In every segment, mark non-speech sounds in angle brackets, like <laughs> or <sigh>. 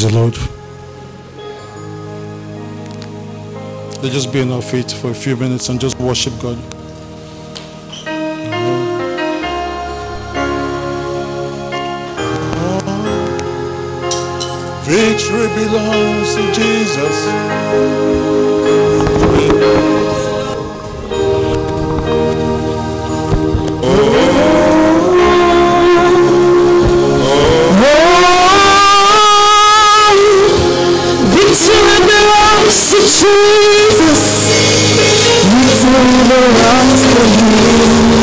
Praise the Lord. Let's just be on our feet for a few minutes and just worship God. Victory belongs to Jesus. Belongs to Jesus. Victory belongs to Can't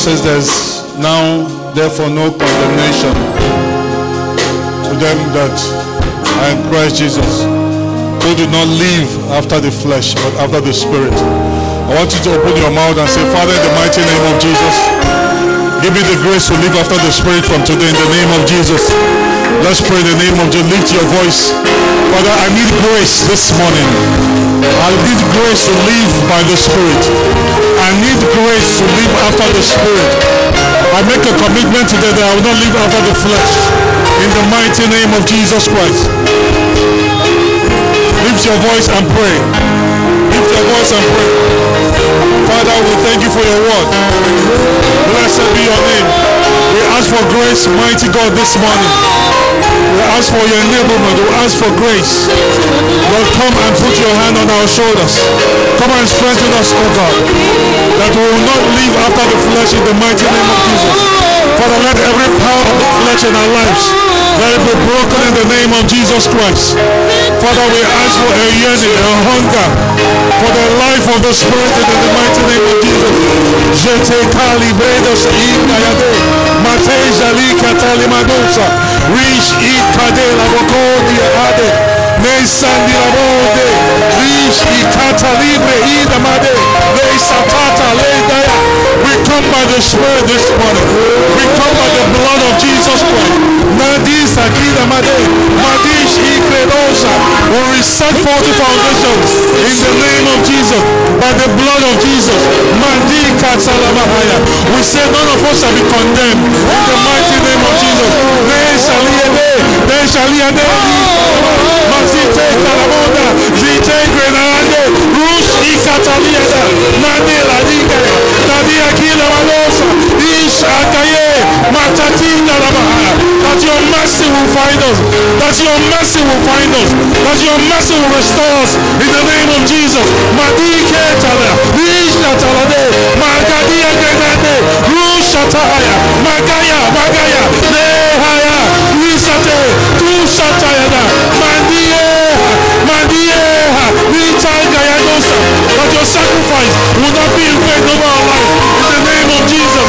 says there's now therefore no condemnation to them that are in Christ Jesus, who do not live after the flesh but after the spirit. I want you to open your mouth and say, Father, in the mighty name of Jesus, give me the grace to live after the spirit from today in the name of Jesus. Let's pray in the name of Jesus. Lift your voice. Father, I need grace this morning. I need grace to live by the spirit. I need grace to live after the spirit. I make a commitment today that I will not live after the flesh. In the mighty name of Jesus Christ. Lift your voice and pray. Lift your voice and pray. Father, we thank you for your word. Blessed be your name. For grace, mighty God, this morning. We ask for your enablement. We ask for grace. Lord, come and put your hand on our shoulders. Come and strengthen us, oh God. That we will not live after the flesh in the mighty name of Jesus. Father, let every power of the flesh in our lives, let it be broken in the name of Jesus Christ. Father, we ask for a yearning, a hunger for the life of the Spirit in the mighty name of Jesus. Jete kalibredos ingayade. Mate jali katali madosa. Rish ikadela bokodi ade. We come by the Spirit this morning. We come by the blood of Jesus Christ. We reset forty foundations in the name of Jesus. By the blood of Jesus. We say none of us shall be condemned. In the mighty That your mercy will find us. That your mercy will find us. That your mercy will restore us. In the name of Jesus. Magaya. Magaya. Tu shatayada. sacrifice will not be in vain over our life. In the name of Jesus.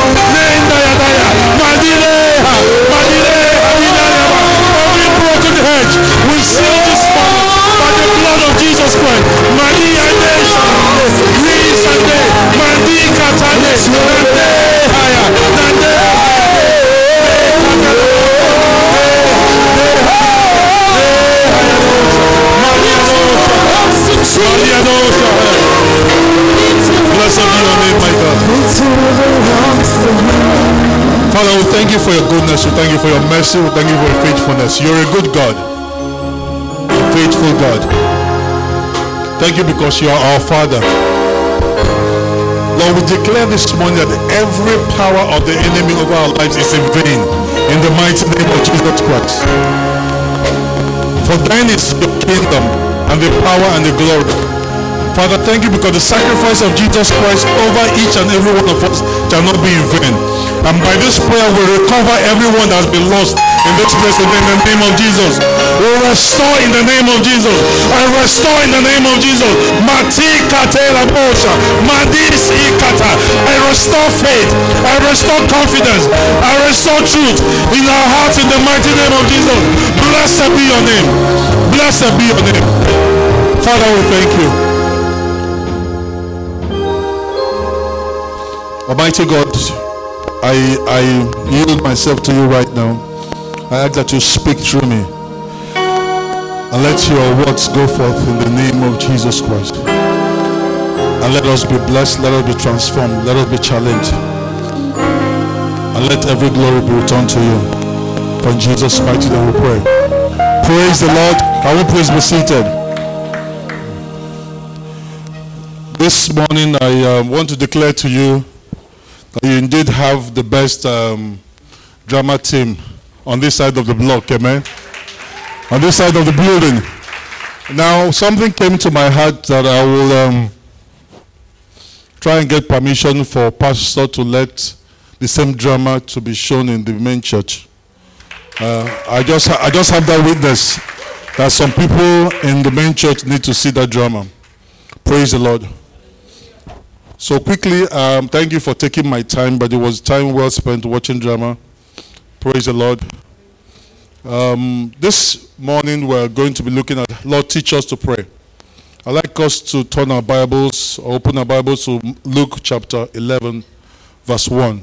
Every broken hedge, we seal this morning by the blood of Jesus Christ. Maria Nation, Maria Maria Madia God. Father, we thank you for your goodness. We thank you for your mercy. We thank you for your faithfulness. You're a good God, a faithful God. Thank you because you are our Father. Lord, we declare this morning that every power of the enemy over our lives is in vain in the mighty name of Jesus Christ. For thine is the kingdom and the power and the glory Father, thank you because the sacrifice of Jesus Christ over each and every one of us shall not be in vain. And by this prayer, we recover everyone that has been lost in this place in the name of Jesus. We restore in the name of Jesus. I restore in the name of Jesus. Madis. I restore faith. I restore confidence. I restore truth in our hearts in the mighty name of Jesus. Blessed be your name. Blessed be your name. Father, we thank you. Almighty God, I, I yield myself to you right now. I ask that you speak through me. And let your words go forth in the name of Jesus Christ. And let us be blessed, let us be transformed, let us be challenged. And let every glory be returned to you. For Jesus' mighty name we pray. Praise the Lord. Can we please be seated? This morning I uh, want to declare to you have the best um, drama team on this side of the block, amen? On this side of the building. Now, something came to my heart that I will um, try and get permission for pastor to let the same drama to be shown in the main church. Uh, I just I just have that witness that some people in the main church need to see that drama. Praise the Lord. So quickly, um, thank you for taking my time, but it was time well spent watching drama. Praise the Lord. Um, this morning we're going to be looking at Lord teach us to pray. I'd like us to turn our Bibles, open our Bibles to Luke chapter 11, verse 1.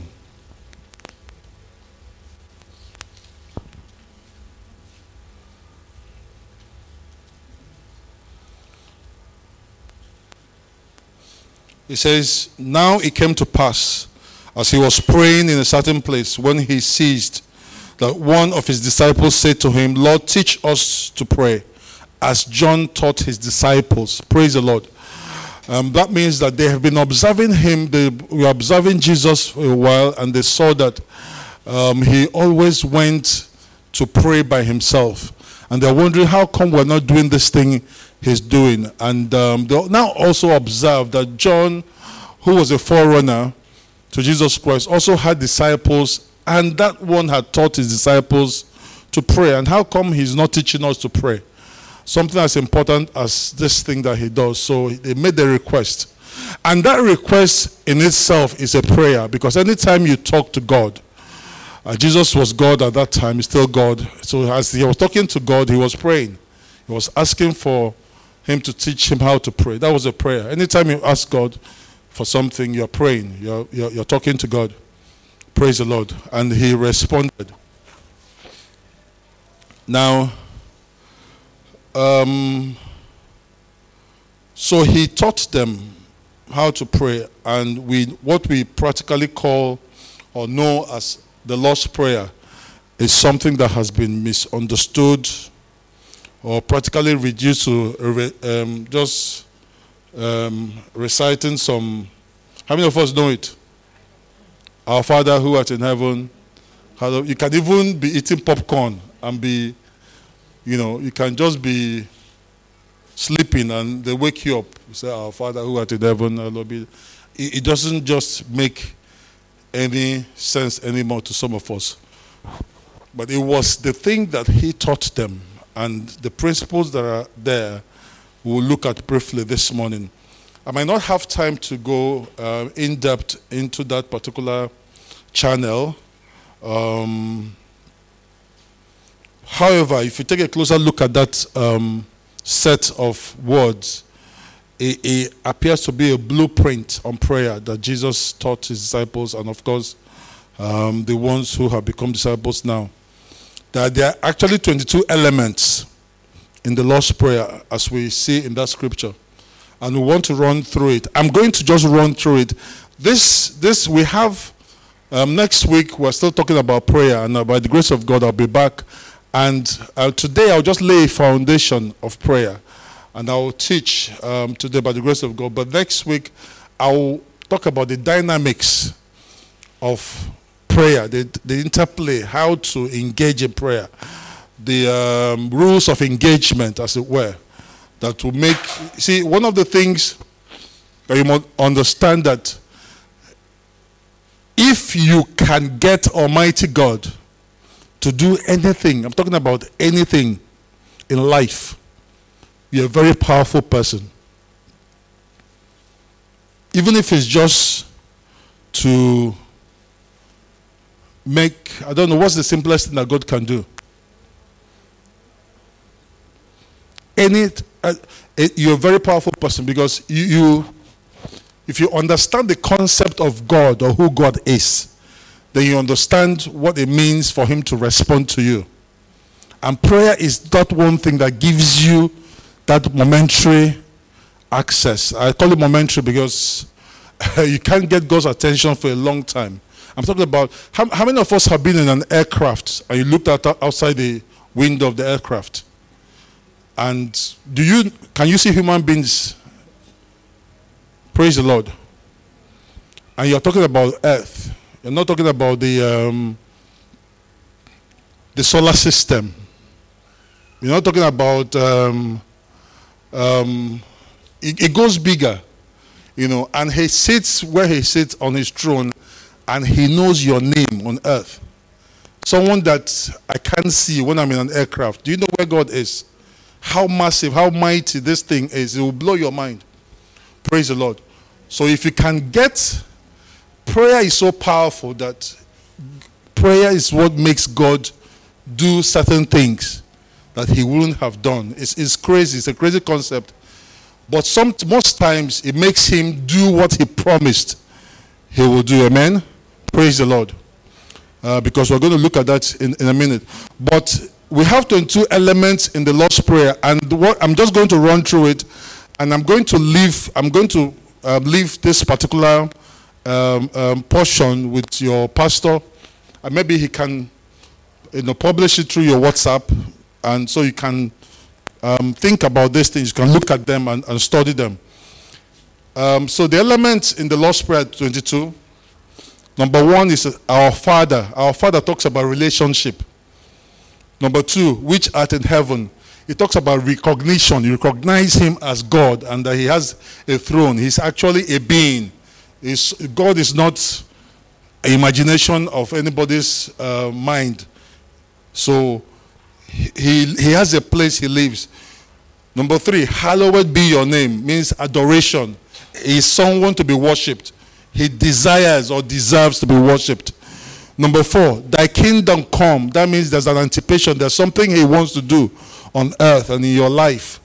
He says, Now it came to pass, as he was praying in a certain place, when he ceased, that one of his disciples said to him, Lord, teach us to pray, as John taught his disciples. Praise the Lord. Um, that means that they have been observing him, they were observing Jesus for a while, and they saw that um, he always went to pray by himself. And they're wondering, how come we're not doing this thing he's doing. And um, they now also observe that John, who was a forerunner to Jesus Christ, also had disciples, and that one had taught his disciples to pray. And how come he's not teaching us to pray? Something as important as this thing that he does. So they made the request. And that request in itself is a prayer because anytime you talk to God, uh, Jesus was God at that time, he's still God. So as he was talking to God, he was praying. He was asking for him to teach him how to pray. That was a prayer. Anytime you ask God for something, you're praying, you're, you're, you're talking to God. Praise the Lord. And he responded. Now, um, so he taught them how to pray, and we what we practically call or know as the Lord's Prayer is something that has been misunderstood or practically reduced to um, just um, reciting some. How many of us know it? Our Father who art in heaven. You can even be eating popcorn and be, you know, you can just be sleeping and they wake you up. You say, Our Father who art in heaven, It doesn't just make any sense anymore to some of us. But it was the thing that he taught them and the principles that are there we'll look at briefly this morning. I might not have time to go uh, in depth into that particular channel. Um, however, if you take a closer look at that um, set of words, it, it, appears to be a blueprint on prayer that Jesus taught his disciples, and of course, um, the ones who have become disciples now that there are actually 22 elements in the Lord's Prayer as we see in that scripture. And we want to run through it. I'm going to just run through it this this we have um, next week. We're still talking about prayer, and uh, by the grace of God, I'll be back. And uh, today, I'll just lay a foundation of prayer, and I'll teach um, today by the grace of God. But next week, I'll talk about the dynamics of prayer, the, the interplay, how to engage in prayer, the um, rules of engagement, as it were, that will make. See, one of the things that you must understand that if you can get Almighty God to do anything, I'm talking about anything in life, you're a very powerful person. Even if it's just to make, I don't know, what's the simplest thing that God can do? Any, uh, you're a very powerful person because you, you, if you understand the concept of God or who God is, then you understand what it means for Him to respond to you. And prayer is that one thing that gives you that momentary access. I call it momentary because <laughs> you can't get God's attention for a long time. I'm talking about how, how many of us have been in an aircraft and you looked at outside the window of the aircraft? And do you can you see human beings? Praise the Lord. And you're talking about Earth. You're not talking about the um, the solar system. You're not talking about um, um, it, it goes bigger, you know. And he sits where he sits on his throne, and he knows your name on earth. Someone that I can't see when I'm in an aircraft. Do you know where God is? How massive, how mighty this thing is. It will blow your mind. Praise the Lord. So if you can get prayer is so powerful that prayer is what makes God do certain things that he wouldn't have done. It's, it's crazy. It's a crazy concept. But some, most times it makes him do what he promised he will do. Amen. Praise the Lord. Uh, because we're going to look at that in, in a minute. But we have 22 elements in the Lord's Prayer, and what, I'm just going to run through it, and I'm going to leave. I'm going to uh, leave this particular um, um, portion with your pastor, and maybe he can, you know, publish it through your WhatsApp, and so you can um, think about these things. You can look at them and, and study them. Um, so the elements in the Lord's Prayer 22 Number one is our Father. Our Father talks about relationship. Number two, which art in heaven. He talks about recognition. You recognize him as God and that he has a throne. He's actually a being. He's, God is not an imagination of anybody's uh, mind. So he, he has a place he lives. Number three, hallowed be your name means adoration. He is someone to be worshipped he desires or deserves to be worshipped. Number four, thy kingdom come. That means there's an anticipation. There's something he wants to do on earth and in your life.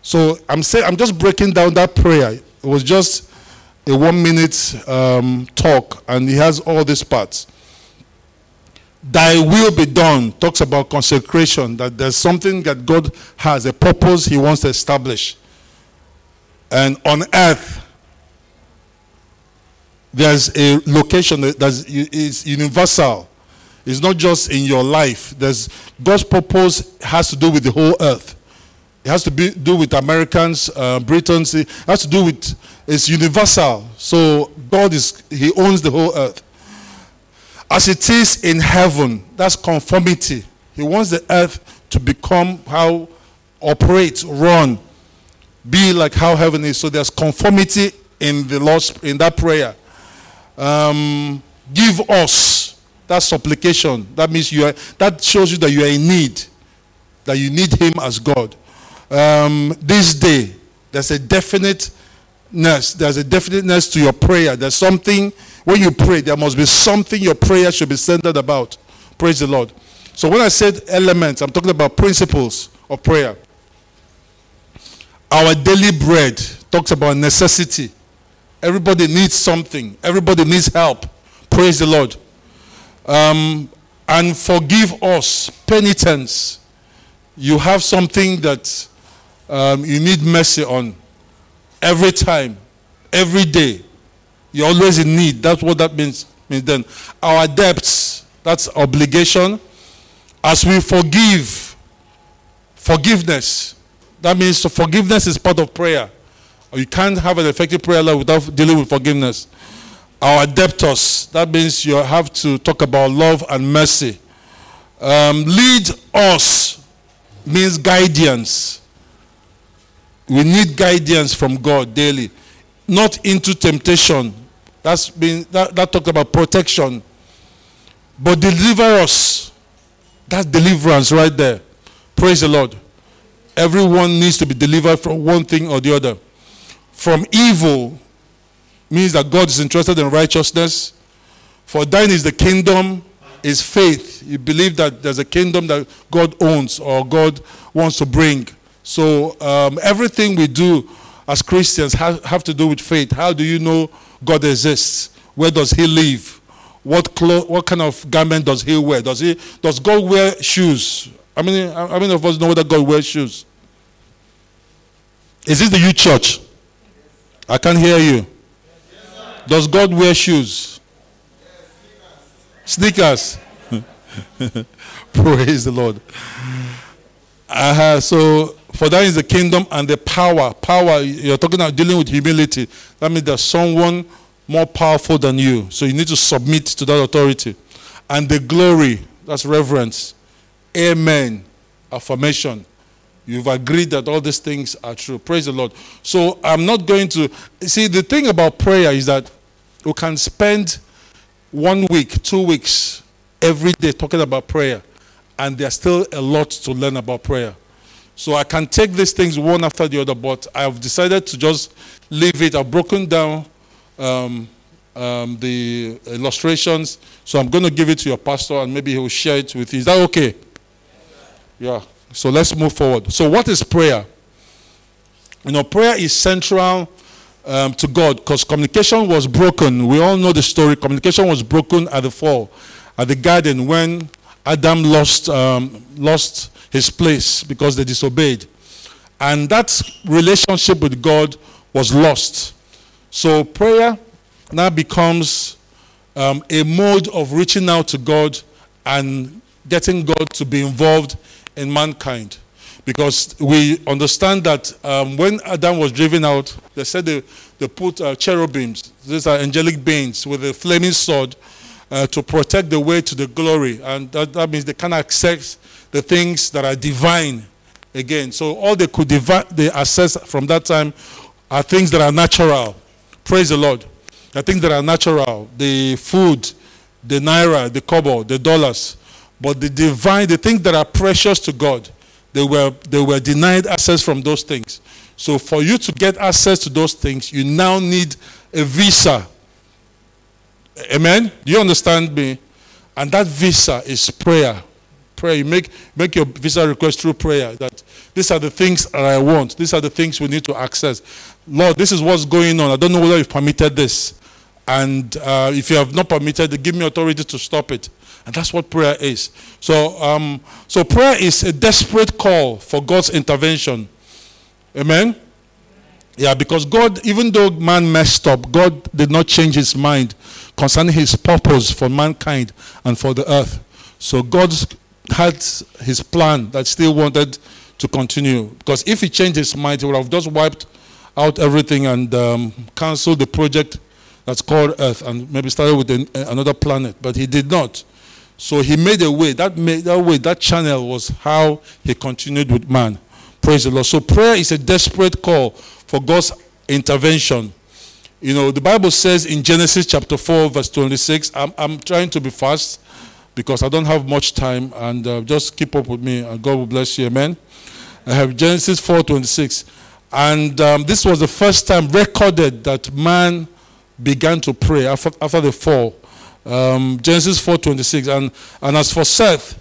So I'm saying I'm just breaking down that prayer. It was just a one minute um, talk, and he has all these parts. Thy will be done talks about consecration, that there's something that God has, a purpose he wants to establish. And on earth, there's a location that is universal. It's not just in your life. There's God's purpose has to do with the whole earth. It has to be, do with Americans, uh, Britons. It has to do with it's universal. So God is He owns the whole earth. As it is in heaven, that's conformity. He wants the earth to become how operate, run, be like how heaven is. So there's conformity in the Lord's in that prayer um, give us. That supplication. That means you are, that shows you that you are in need, that you need Him as God. Um, this day, there's a definiteness. There's a definiteness to your prayer. There's something when you pray. There must be something your prayer should be centered about. Praise the Lord. So when I said elements, I'm talking about principles of prayer. Our daily bread talks about necessity. Everybody needs something. Everybody needs help. Praise the Lord. Um, and forgive us. Penitence. You have something that um, you need mercy on every time, every day. You're always in need. That's what that means. means then. Our debts, that's obligation. As we forgive, forgiveness. That means forgiveness is part of prayer. You can't have an effective prayer life without dealing with forgiveness. Our debtors, that means you have to talk about love and mercy. Um, lead us means guidance. We need guidance from God daily, not into temptation. That's been that, that talked about protection. But deliver us. That's deliverance right there. Praise the Lord. Everyone needs to be delivered from one thing or the other. From evil means that God is interested in righteousness. For thine is the kingdom, is faith. You believe that there's a kingdom that God owns or God wants to bring. So um, everything we do as Christians have, have to do with faith. How do you know God exists? Where does He live? What clo- what kind of garment does He wear? Does He does God wear shoes? I mean, how many of us know that God wears shoes? Is this the youth church? I can't hear you. Does God wear shoes? Sneakers. <laughs> Praise the Lord. Uh, so, for that is the kingdom and the power. Power, you're talking about dealing with humility. That means there's someone more powerful than you. So, you need to submit to that authority. And the glory, that's reverence. Amen. Affirmation. You've agreed that all these things are true. Praise the Lord. So, I'm not going to. See, the thing about prayer is that we can spend one week, two weeks, every day talking about prayer, and there's still a lot to learn about prayer. So I can take these things one after the other, but I've decided to just leave it. I've broken down um, um, the illustrations, so I'm going to give it to your pastor, and maybe he will share it with you. Is that okay? Yeah. So let's move forward. So, what is prayer? You know, prayer is central um, to God because communication was broken. We all know the story. Communication was broken at the fall, at the garden when Adam lost um, lost his place because they disobeyed, and that relationship with God was lost. So prayer now becomes um, a mode of reaching out to God and getting God to be involved in mankind because we understand that um, when Adam was driven out, they said they, they put uh, cherubims, these are angelic beings, with a flaming sword uh, to protect the way to the glory. And that, that means they can access the things that are divine again. So all they could divi- they access from that time are things that are natural. Praise the Lord. The things that are natural, the food, the naira, the kobo, the dollars. But the divine, the things that are precious to God, they were, they were denied access from those things. So for you to get access to those things, you now need a visa. Amen? Do you understand me? And that visa is prayer. Prayer. You make, make your visa request through prayer. That these are the things that I want. These are the things we need to access. Lord, this is what's going on. I don't know whether you've permitted this. And uh, if you have not permitted, give me authority to stop it. And that's what prayer is. So, um, so prayer is a desperate call for God's intervention. Amen? Yeah, because God, even though man messed up, God did not change his mind concerning his purpose for mankind and for the earth. So God had his plan that still wanted to continue. Because if he changed his mind, he would have just wiped out everything and um, canceled the project that's called Earth and maybe started with another planet. But he did not. So he made a way. That, made, that way, that channel was how he continued with man. Praise the Lord. So prayer is a desperate call for God's intervention. You know, the Bible says in Genesis chapter 4, verse 26, I'm, I'm trying to be fast because I don't have much time, and uh, just keep up with me, and God will bless you. Amen. I have Genesis 4, 26. And um, this was the first time recorded that man began to pray after, after the fall. Um, Genesis 4:26, and and as for Seth,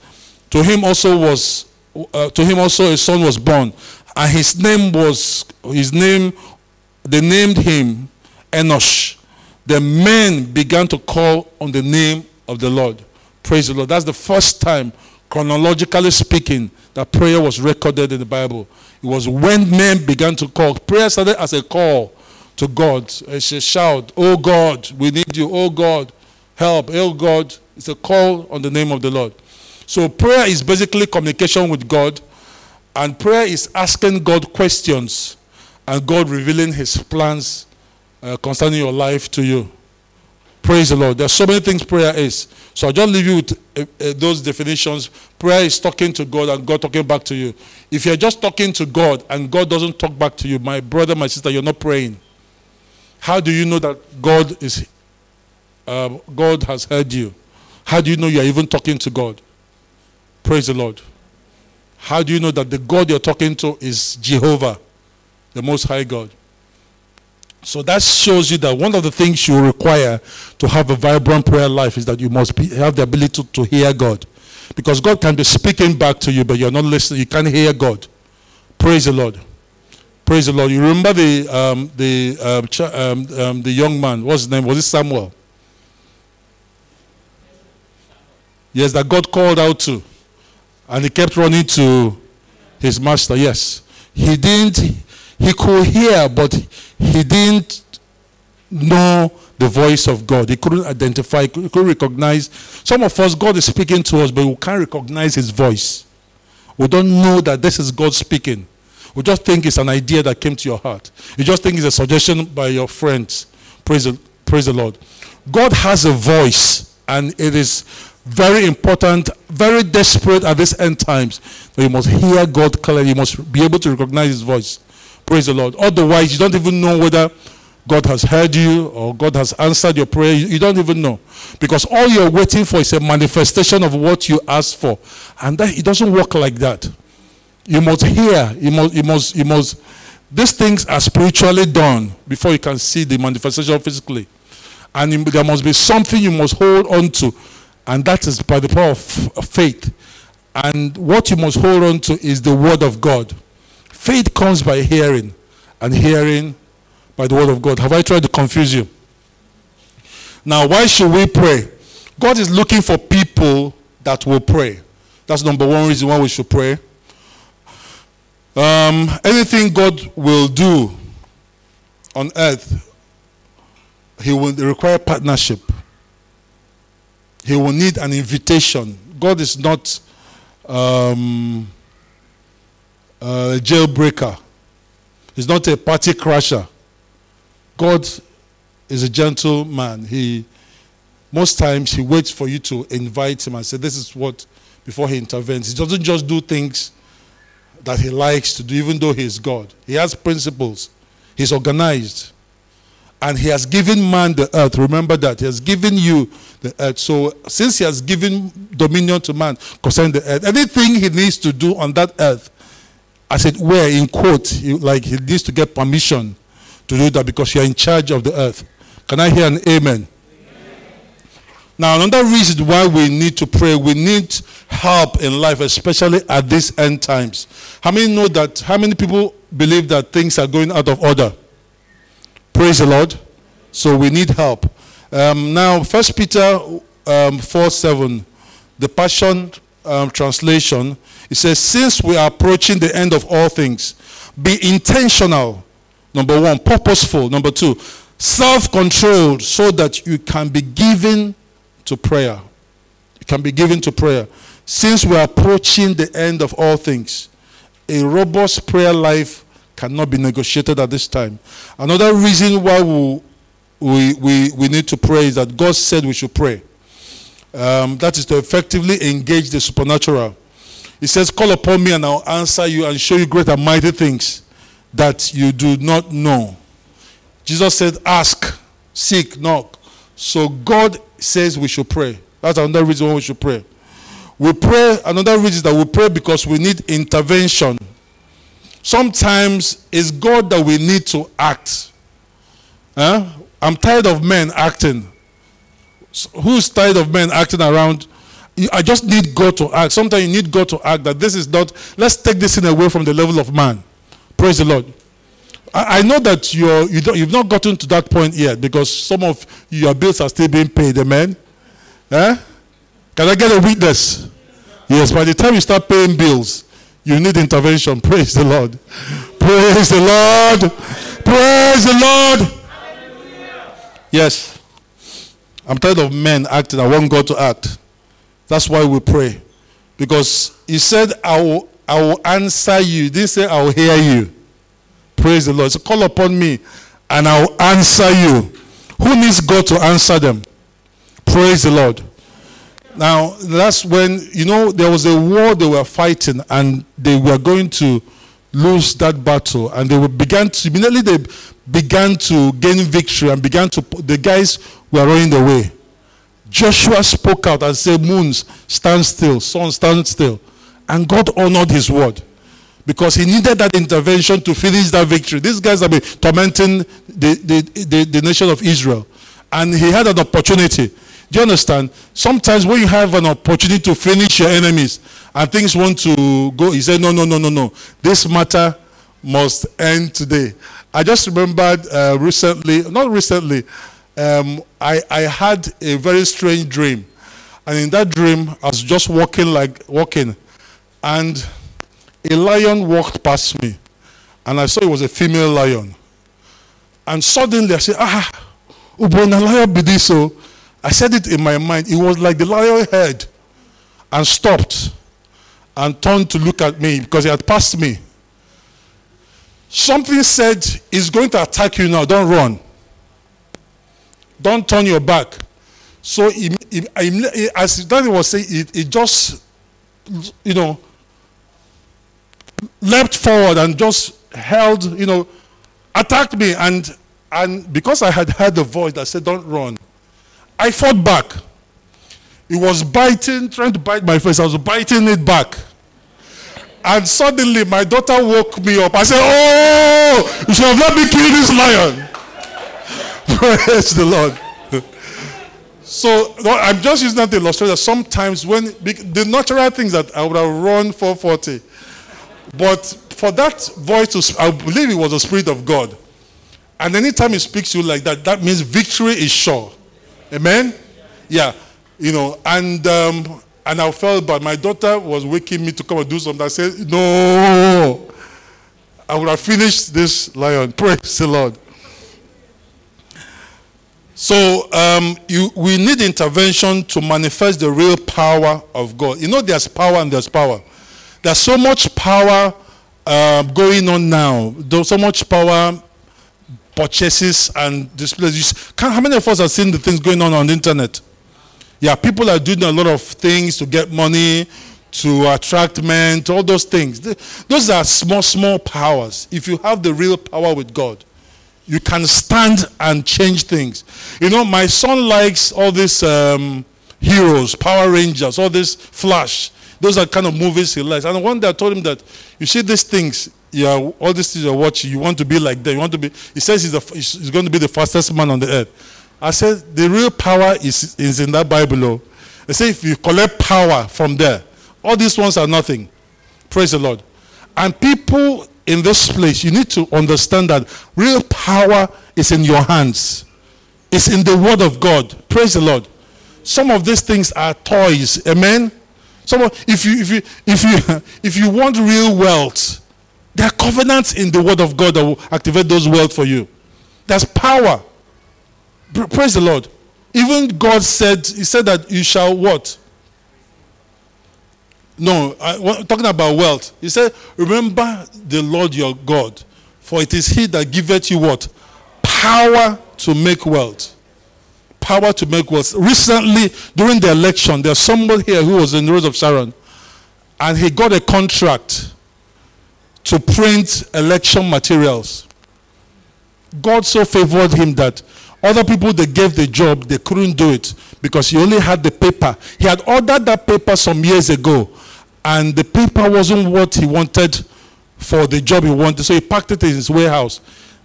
to him also was uh, to him also a son was born, and his name was his name. They named him Enosh. The men began to call on the name of the Lord. Praise the Lord. That's the first time, chronologically speaking, that prayer was recorded in the Bible. It was when men began to call. Prayer started as a call to God. It's a shout, Oh God, we need you. Oh God, help. Oh God. It's a call on the name of the Lord. So prayer is basically communication with God, and prayer is asking God questions and God revealing his plans uh, concerning your life to you. Praise the Lord. There's so many things prayer is. So I'll just leave you with uh, uh, those definitions. Prayer is talking to God and God talking back to you. If you're just talking to God and God doesn't talk back to you, my brother, my sister, you're not praying. How do you know that God is uh, God has heard you? How do you know you're even talking to God? Praise the Lord. How do you know that the God you're talking to is Jehovah, the Most High God? So that shows you that one of the things you require to have a vibrant prayer life is that you must be, have the ability to, to hear God. Because God can be speaking back to you, but you're not listening. You can't hear God. Praise the Lord. Praise the Lord. You remember the um, the um, um, um, the young man? What's his name? Was it Samuel? Yes, that God called out to, and he kept running to his master. Yes, he didn't. He could hear, but he didn't know the voice of God. He couldn't identify. He couldn't recognize. Some of us, God is speaking to us, but we can't recognize His voice. We don't know that this is God speaking. We just think it's an idea that came to your heart. You just think it's a suggestion by your friends. Praise the, praise the Lord. God has a voice, and it is very important, very desperate at this end times you must hear God clearly. You must be able to recognize His voice. Praise the Lord. Otherwise, you don't even know whether God has heard you or God has answered your prayer. You don't even know. Because all you're waiting for is a manifestation of what you asked for. And that, it doesn't work like that. You must hear. You must, you must, you must. These things are spiritually done before you can see the manifestation physically. And there must be something you must hold on to. And that is by the power of faith. And what you must hold on to is the word of God. Faith comes by hearing, and hearing by the word of God. Have I tried to confuse you? Now, why should we pray? God is looking for people that will pray. That's number one reason why we should pray. Um, anything God will do on earth, He will require partnership. He will need an invitation. God is not um, a jailbreaker, He's not a party crasher. God is a gentleman. He most times he waits for you to invite him and say, This is what before he intervenes. He doesn't just do things that he likes to do, even though he is God. He has principles. He's organized. And he has given man the earth. Remember that. He has given you the earth. So since he has given dominion to man concerning the earth, anything he needs to do on that earth, as it were, in quote, like he needs to get permission to do that because you are in charge of the earth. Can I hear an amen? amen? Now, another reason why we need to pray, we need help in life, especially at these end times. How many know that? How many people believe that things are going out of order? Praise the Lord. So we need help. Um, now, First Peter um, 4 7, the Passion um, translation, it says, Since we are approaching the end of all things, be intentional Number one, purposeful. Number two, self controlled so that you can be given to prayer. You can be given to prayer. Since we're approaching the end of all things, a robust prayer life cannot be negotiated at this time. Another reason why we, we, we, we need to pray is that God said we should pray. Um, that is to effectively engage the supernatural. He says, Call upon me and I'll answer you and show you great and mighty things that you do not know. Jesus said, Ask, seek, knock. So God says we should pray. That's another reason why we should pray. We pray, another reason that we pray because we need intervention. Sometimes it's God that we need to act. Huh? I'm tired of men acting. Who's tired of men acting around? I just need God to act. Sometimes you need God to act that this is not, let's take this thing away from the level of man. Praise the Lord. I, I know that you're, you don't, you've not gotten to that point yet because some of your bills are still being paid. Amen. Eh? Can I get a witness? Yes, by the time you start paying bills, you need intervention. Praise the Lord. Praise the Lord. Praise the Lord. Yes. I'm tired of men acting. I want God to act. That's why we pray. Because He said, I will, I will answer you. He didn't say, I will hear you. Praise the Lord. So call upon me and I will answer you. Who needs God to answer them? Praise the Lord. Now, that's when, you know, there was a war they were fighting and they were going to lose that battle. And they began to, immediately they began to gain victory and began to, the guys were running away. Joshua spoke out and said, Moons, stand still, sun, stand still. And God honored his word because he needed that intervention to finish that victory. These guys have been tormenting the, the, the, the nation of Israel. And he had an opportunity. Do you understand? Sometimes when you have an opportunity to finish your enemies and things want to go, he said, No, no, no, no, no. This matter must end today. I just remembered uh, recently, not recently, um, I, I had a very strange dream. And in that dream, I was just walking like walking. And a lion walked past me. And I saw it was a female lion. And suddenly I said, ah, Ubona lion be this so. I said it in my mind. It was like the lion heard and stopped and turned to look at me because he had passed me. Something said, He's going to attack you now. Don't run. Don't turn your back. So, he, he, as Daddy was saying, it, it just, you know, leapt forward and just held, you know, attacked me. And, and because I had heard the voice that said, Don't run, I fought back. It was biting, trying to bite my face. I was biting it back. And suddenly my daughter woke me up. I said, Oh, you should have let me kill this lion. <laughs> Praise the Lord. <laughs> so I'm just using that illustration. sometimes when the natural things that I would have run 440, but for that voice to, I believe it was the Spirit of God. And anytime He speaks to you like that, that means victory is sure. Amen? Yeah. You know, and um, and I felt bad. My daughter was waking me to come and do something. I said, No, I would have finished this lion. Praise the Lord. So um, you, we need intervention to manifest the real power of God. You know, there's power and there's power. There's so much power uh, going on now. There's so much power purchases and displays. How many of us have seen the things going on on the internet? Yeah, people are doing a lot of things to get money, to attract men, to all those things. Those are small, small powers. If you have the real power with God, you can stand and change things. You know, my son likes all these um, heroes, Power Rangers, all this Flash. Those are kind of movies he likes. And one day I told him that, you see these things, yeah, all these things you're watching, you want to be like them. You want to be, he says he's, the, he's going to be the fastest man on the earth. I said, the real power is, is in that Bible. Oh. They say if you collect power from there, all these ones are nothing. Praise the Lord. And people in this place, you need to understand that real power is in your hands. It's in the word of God. Praise the Lord. Some of these things are toys. Amen. Some of, if you if you if you <laughs> if you want real wealth, there are covenants in the word of God that will activate those wealth for you. There's power. Praise the Lord. Even God said, He said that you shall what? No, I, talking about wealth. He said, Remember the Lord your God, for it is He that giveth you what? Power to make wealth. Power to make wealth. Recently, during the election, there's somebody here who was in the Rose of Sharon, and he got a contract to print election materials. God so favored him that other people they gave the job, they couldn't do it because he only had the paper. He had ordered that paper some years ago, and the paper wasn't what he wanted for the job he wanted. So he packed it in his warehouse.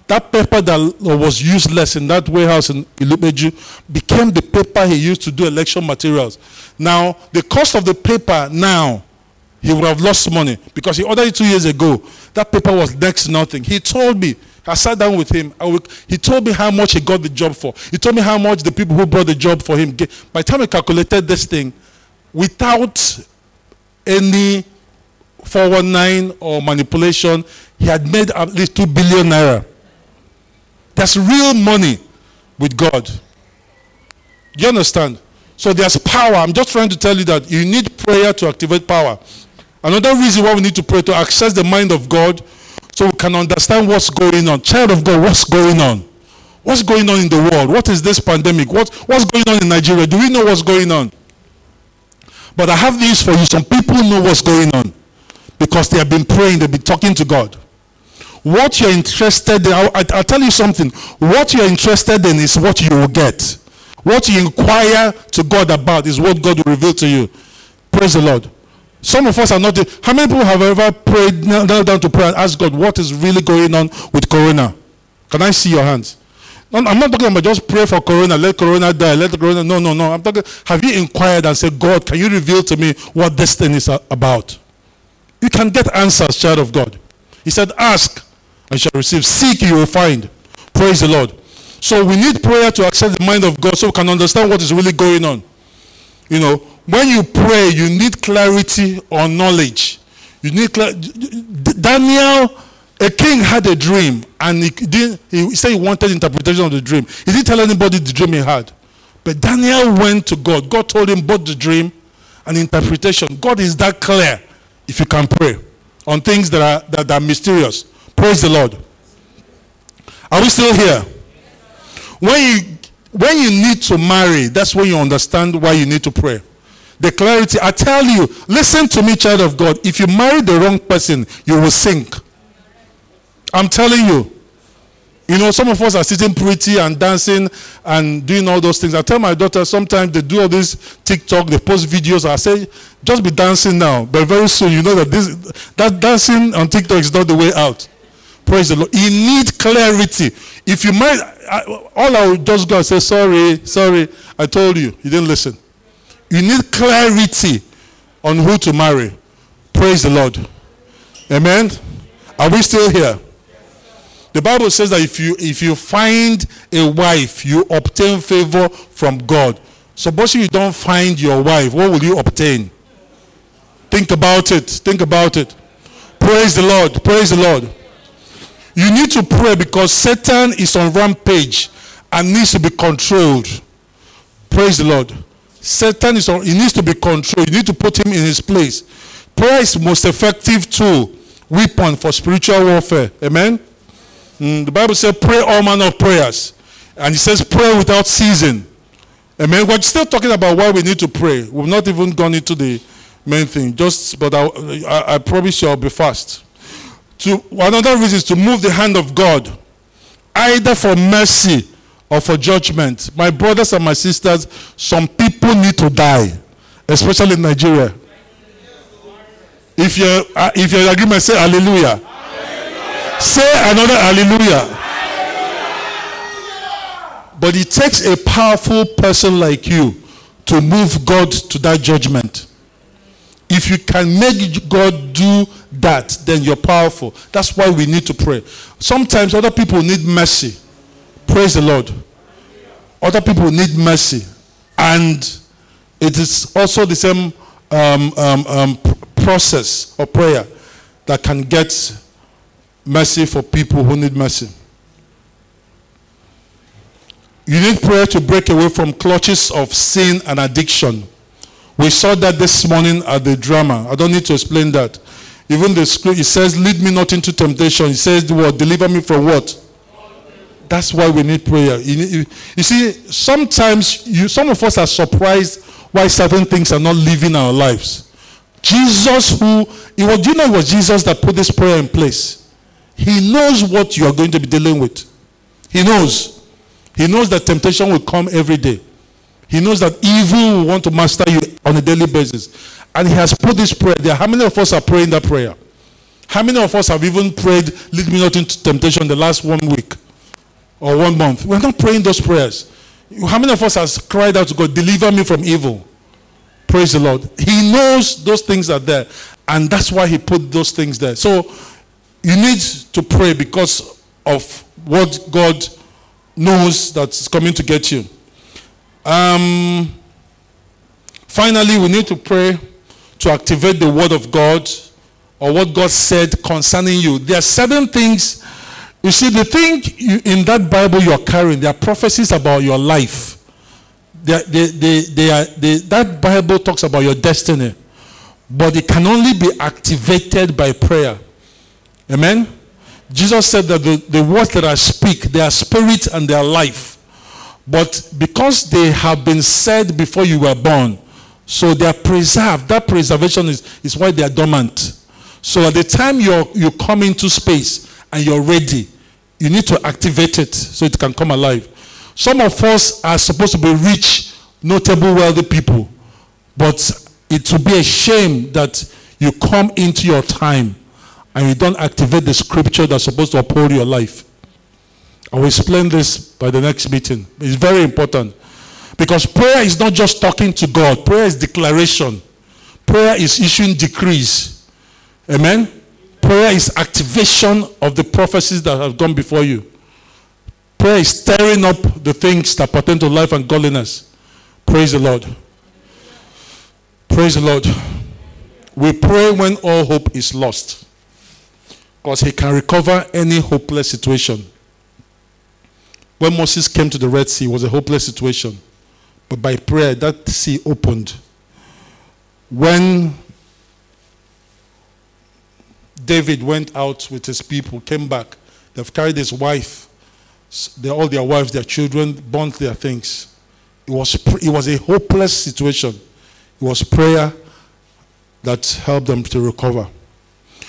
That paper that was useless in that warehouse in Ilupeju became the paper he used to do election materials. Now, the cost of the paper now, he would have lost money because he ordered it two years ago. That paper was next to nothing. He told me I sat down with him. he told me how much he got the job for. He told me how much the people who brought the job for him. Get. By the time I calculated this thing, without any 419 or manipulation, he had made at least 2 billion naira. There's real money with God. You understand? So there's power. I'm just trying to tell you that you need prayer to activate power. Another reason why we need to pray to access the mind of God so we can understand what's going on. Child of God, what's going on? What's going on in the world? What is this pandemic? What, what's going on in Nigeria? Do we know what's going on? But I have news for you. Some people know what's going on because they have been praying, they've been talking to God. What you're interested in, I'll, I'll tell you something. What you're interested in is what you will get. What you inquire to God about is what God will reveal to you. Praise the Lord. Some of us are not. How many people have ever prayed, knelt down to pray and asked God what is really going on with Corona? Can I see your hands? I'm not talking about just pray for Corona, let Corona die, let Corona. No, no, no. I'm talking. Have you inquired and said, God, can you reveal to me what this thing is about? You can get answers, child of God. He said, Ask and shall receive. Seek, you will find. Praise the Lord. So we need prayer to access the mind of God so we can understand what is really going on. You know, when you pray, you need clarity or knowledge. You need cl- Daniel, a king had a dream, and he didn't. He said he wanted interpretation of the dream. He didn't tell anybody the dream he had. But Daniel went to God. God told him both the dream and interpretation. God is that clear if you can pray on things that are that are mysterious. Praise the Lord. Are we still here? When you when you need to marry, that's when you understand why you need to pray. The clarity. I tell you, listen to me, child of God. If you marry the wrong person, you will sink. I'm telling you. You know, some of us are sitting pretty and dancing and doing all those things. I tell my daughter sometimes they do all this TikTok, they post videos. I say, just be dancing now. But very soon, you know that this that dancing on TikTok is not the way out. Praise the Lord. You need clarity. If you might, I, all I will just go and say, sorry, sorry, I told you. You didn't listen. You need clarity on who to marry. Praise the Lord. Amen. Are we still here? The Bible says that if you if you find a wife, you obtain favor from God. Suppose you don't find your wife, what will you obtain? Think about it. Think about it. Praise the Lord. Praise the Lord. You need to pray because Satan is on rampage and needs to be controlled. Praise the Lord. Satan is on, he needs to be controlled. You need to put him in his place. Prayer is most effective tool, weapon for spiritual warfare. Amen. Mm, the Bible says, pray all manner of prayers. And it says, pray without ceasing. Amen. We're still talking about why we need to pray. We've not even gone into the main thing. Just, but I, I, I promise you I'll be fast. To, another reason is to move the hand of God, either for mercy or for judgment. My brothers and my sisters, some people need to die, especially in Nigeria. If you're, uh, if you're in agreement, say hallelujah. hallelujah. Say another hallelujah. hallelujah. But it takes a powerful person like you to move God to that judgment. If you can make God do that, then you're powerful. That's why we need to pray. Sometimes other people need mercy. Praise the Lord. Other people need mercy. And it is also the same um, um, um, process of prayer that can get mercy for people who need mercy. You need prayer to break away from clutches of sin and addiction. We saw that this morning at the drama. I don't need to explain that. Even the script, it says, lead me not into temptation. It says the word, deliver me from what? That's why we need prayer. You, see, sometimes you, some of us are surprised why certain things are not living our lives. Jesus, who, it was, you know it was Jesus that put this prayer in place? He knows what you are going to be dealing with. He knows. He knows that temptation will come every day. He knows that evil will want to master you on a daily basis. And he has put this prayer there. How many of us are praying that prayer? How many of us have even prayed, lead me not into temptation the last one week or one month? We're not praying those prayers. How many of us has cried out to God, deliver me from evil? Praise the Lord. He knows those things are there. And that's why he put those things there. So you need to pray because of what God knows that's coming to get you. Um, finally, we need to pray to activate the word of God or what God said concerning you. There are certain things You see, the thing you, in that Bible you're carrying, there are prophecies about your life. They, they, they, they are, that Bible talks about your destiny, but it can only be activated by prayer. Amen? Jesus said that the, the words that I speak, they are spirit and they are life. But because they have been said before you were born, so they are preserved. That preservation is, is why they are dormant. So at the time you're, you come into space and you're ready, you need to activate it so it can come alive. Some of us are supposed to be rich, notable, wealthy people. But it will be a shame that you come into your time and you don't activate the scripture that's supposed to uphold your life. I will explain this by the next meeting. It's very important. Because prayer is not just talking to God, prayer is declaration. Prayer is issuing decrees. Amen? Prayer is activation of the prophecies that have gone before you. Prayer is stirring up the things that pertain to life and godliness. Praise the Lord. Praise the Lord. We pray when all hope is lost. Because he can recover any hopeless situation. When Moses came to the Red Sea, it was a hopeless situation. But by prayer, that sea opened. When David went out with his people, came back, they've carried his wife, all their wives, their children, burnt their things. It was, it was a hopeless situation. It was prayer that helped them to recover.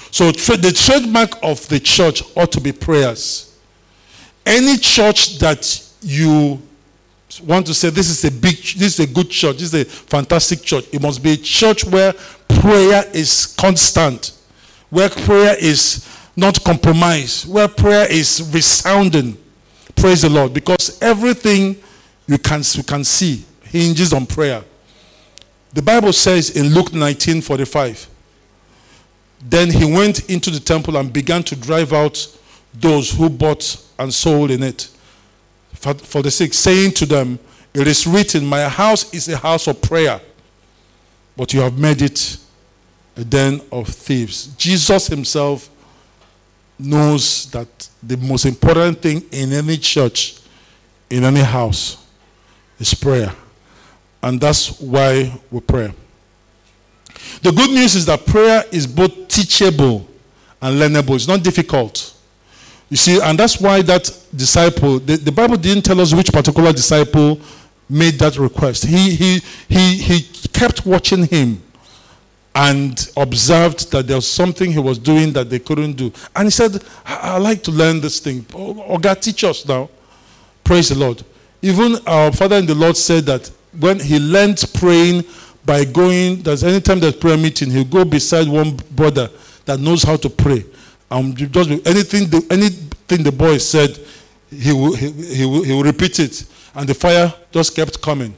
So the trademark of the church ought to be prayers. Any church that you want to say this is a big this is a good church this is a fantastic church. It must be a church where prayer is constant where prayer is not compromised where prayer is resounding. Praise the lord because everything you can you can see hinges on prayer. The bible says in luke 19 45 then he went into the temple and began to drive out those who bought and sold in it for, for the sick, saying to them, It is written, My house is a house of prayer, but you have made it a den of thieves. Jesus himself knows that the most important thing in any church, in any house, is prayer. And that's why we pray. The good news is that prayer is both teachable and learnable. It's not difficult. You see, and that's why that disciple, the, the Bible didn't tell us which particular disciple made that request. He, he, he, he kept watching him and observed that there was something he was doing that they couldn't do. And he said, I, I like to learn this thing. Oh, God, teach us now. Praise the Lord. Even our Father in the Lord said that when he learned praying by going, there's anytime there's prayer meeting, he'll go beside one brother that knows how to pray. Um, just anything, the, anything the boy said, he will, he, he, will, he will repeat it. And the fire just kept coming.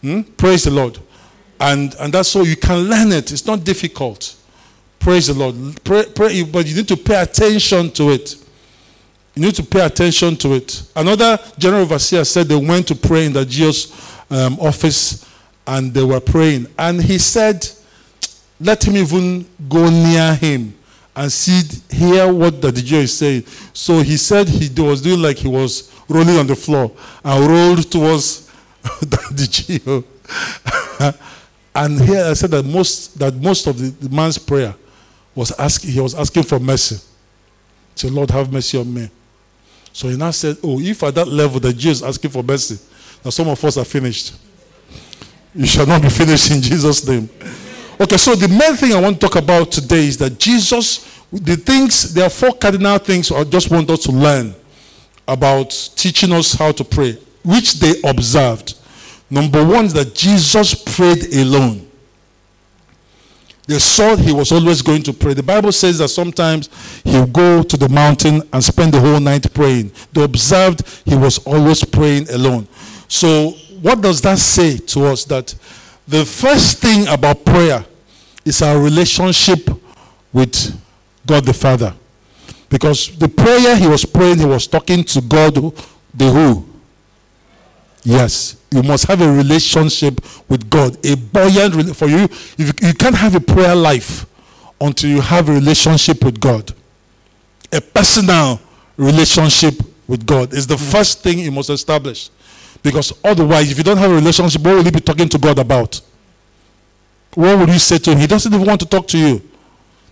Hmm? Praise the Lord. And, and that's so you can learn it. It's not difficult. Praise the Lord. Pray, pray, but you need to pay attention to it. You need to pay attention to it. Another general overseer said they went to pray in the GO's um, office and they were praying. And he said, let him even go near him and see, hear what the GO is saying. So he said he was doing like he was rolling on the floor and rolled towards <laughs> the GO. <laughs> and here I said that most that most of the, the man's prayer was asking he was asking for mercy. So Lord have mercy on me. So he now said, Oh, if at that level the GO is asking for mercy, now some of us are finished. You shall not be finished in Jesus' name. Okay, so the main thing I want to talk about today is that Jesus, the things, there are four cardinal things I just want us to learn about teaching us how to pray, which they observed. Number one is that Jesus prayed alone. They saw he was always going to pray. The Bible says that sometimes he'll go to the mountain and spend the whole night praying. They observed he was always praying alone. So, what does that say to us? That the first thing about prayer is our relationship with God the Father. Because the prayer he was praying, he was talking to God, the who? Yes, you must have a relationship with God, a buoyant for you. If you can't have a prayer life until you have a relationship with God, a personal relationship with God. is the first thing you must establish. Because otherwise, if you don't have a relationship, what will you be talking to God about? What will you say to him? He doesn't even want to talk to you.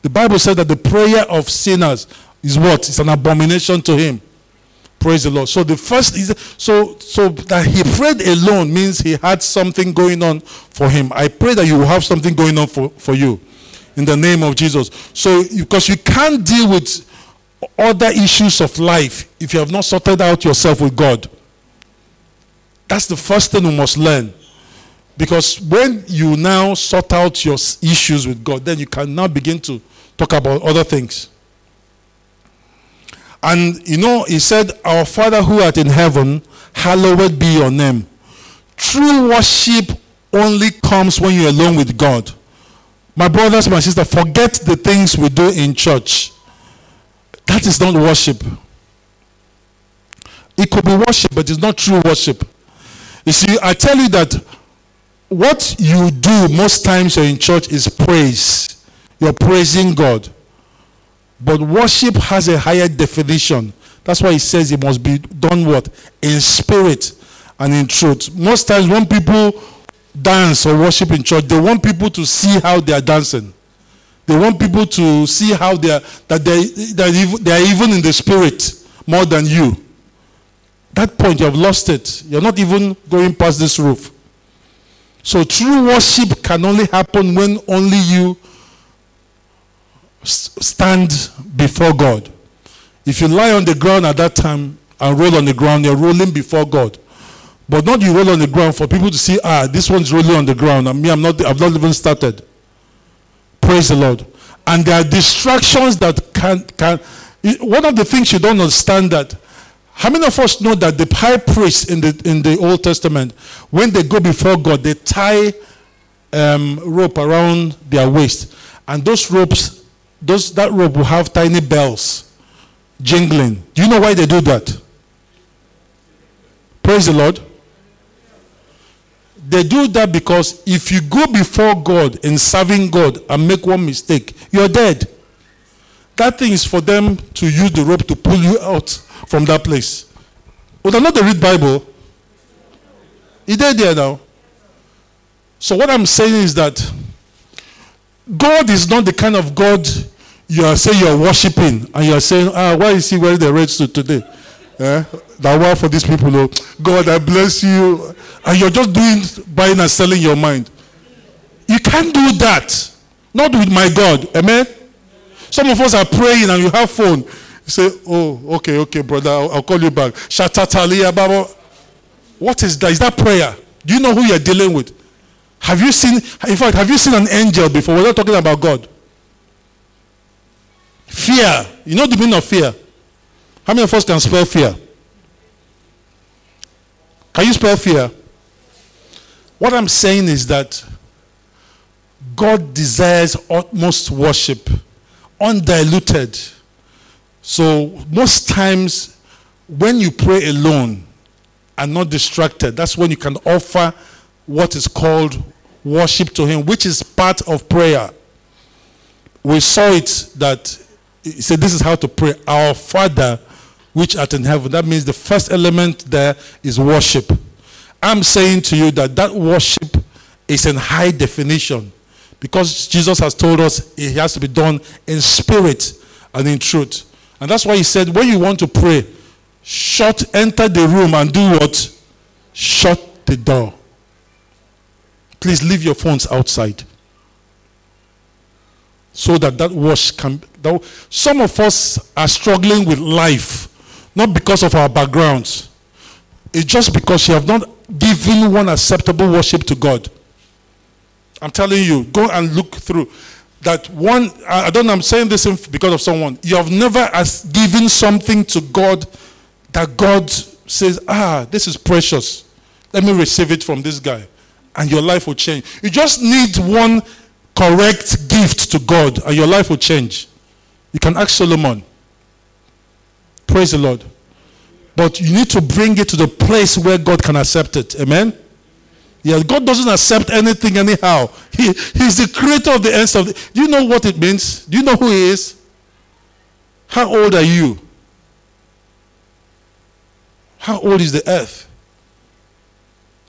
The Bible says that the prayer of sinners is what? It's an abomination to him. Praise the Lord. So the first is so so that he prayed alone means he had something going on for him. I pray that you will have something going on for, for you in the name of Jesus. So because you can't deal with other issues of life if you have not sorted out yourself with God. That's the first thing we must learn. Because when you now sort out your issues with God, then you can now begin to talk about other things. And you know, he said, Our Father who art in heaven, hallowed be your name. True worship only comes when you're alone with God. My brothers, my sisters, forget the things we do in church. That is not worship. It could be worship, but it's not true worship. You see, I tell you that what you do most times in church is praise. You're praising God. But worship has a higher definition. That's why he says it must be done what? In spirit and in truth. Most times when people dance or worship in church, they want people to see how they are dancing. They want people to see how they are that they, that they are even in the spirit more than you. That point you have lost it. You're not even going past this roof. So true worship can only happen when only you stand before God. If you lie on the ground at that time and roll on the ground, you're rolling before God. But not you roll on the ground for people to see, ah, this one's rolling on the ground. And me, I'm not, I've not even started. Praise the Lord. And there are distractions that can, can, one of the things you don't understand that how many of us know that the high priest in the in the Old Testament, when they go before God, they tie um, rope around their waist, and those ropes, those that rope will have tiny bells jingling. Do you know why they do that? Praise the Lord. They do that because if you go before God in serving God and make one mistake, you're dead. That thing is for them to use the rope to pull you out from that place. Would I not the read Bible? Is there there now? So what I'm saying is that God is not the kind of God you are saying you're worshiping and you're saying, ah, why is he wearing the red suit today? Eh? That one for these people, oh, God, I bless you. And you're just doing buying and selling your mind. You can't do that. Not with my God. Amen? Some of us are praying and you have phone. You say, oh, okay, okay, brother, I'll, I'll call you back. Shatatalia Baba. What is that? Is that prayer? Do you know who you're dealing with? Have you seen, in fact, have you seen an angel before? We're not talking about God. Fear. You know the meaning of fear? How many of us can spell fear? Can you spell fear? What I'm saying is that God desires utmost worship, undiluted so most times when you pray alone and not distracted, that's when you can offer what is called worship to him, which is part of prayer. We saw it that he said this is how to pray. Our Father which art in heaven. That means the first element there is worship. I'm saying to you that that worship is in high definition because Jesus has told us it has to be done in spirit and in truth. And that's why he said, when you want to pray, shut, enter the room and do what? Shut the door. Please leave your phones outside. So that that wash can. That, some of us are struggling with life, not because of our backgrounds. It's just because you have not given one acceptable worship to God. I'm telling you, go and look through that one, I don't know, I'm saying this because of someone. You have never as given something to God that God says, ah, this is precious. Let me receive it from this guy. And your life will change. You just need one correct gift to God and your life will change. You can ask Solomon. Praise the Lord. But you need to bring it to the place where God can accept it. Amen? Yeah, God doesn't accept anything anyhow. He, he's the creator of the ends of the. Do you know what it means? Do you know who He is? How old are you? How old is the earth?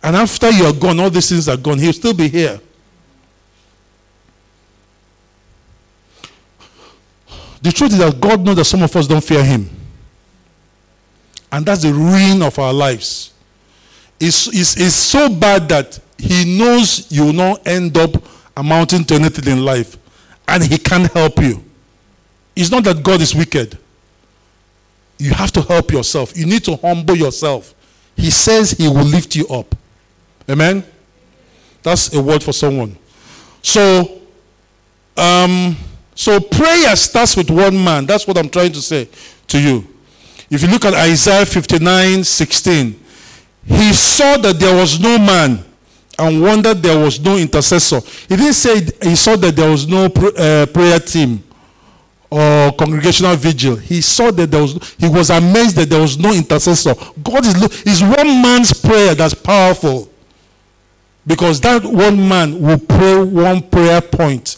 And after you are gone, all these things are gone. He'll still be here. The truth is that God knows that some of us don't fear Him. And that's the ruin of our lives. It's, it's so bad that He knows you will not end up amounting to anything in life. And He can't help you. It's not that God is wicked. You have to help yourself. You need to humble yourself. He says He will lift you up. Amen? That's a word for someone. So, um, so prayer starts with one man. That's what I'm trying to say to you. If you look at Isaiah 59 16, he saw that there was no man and wondered there was no intercessor. He didn't say he saw that there was no uh, prayer team or congregational vigil. He saw that there was, he was amazed that there was no intercessor. God is, is one man's prayer that's powerful. Because that one man will pray one prayer point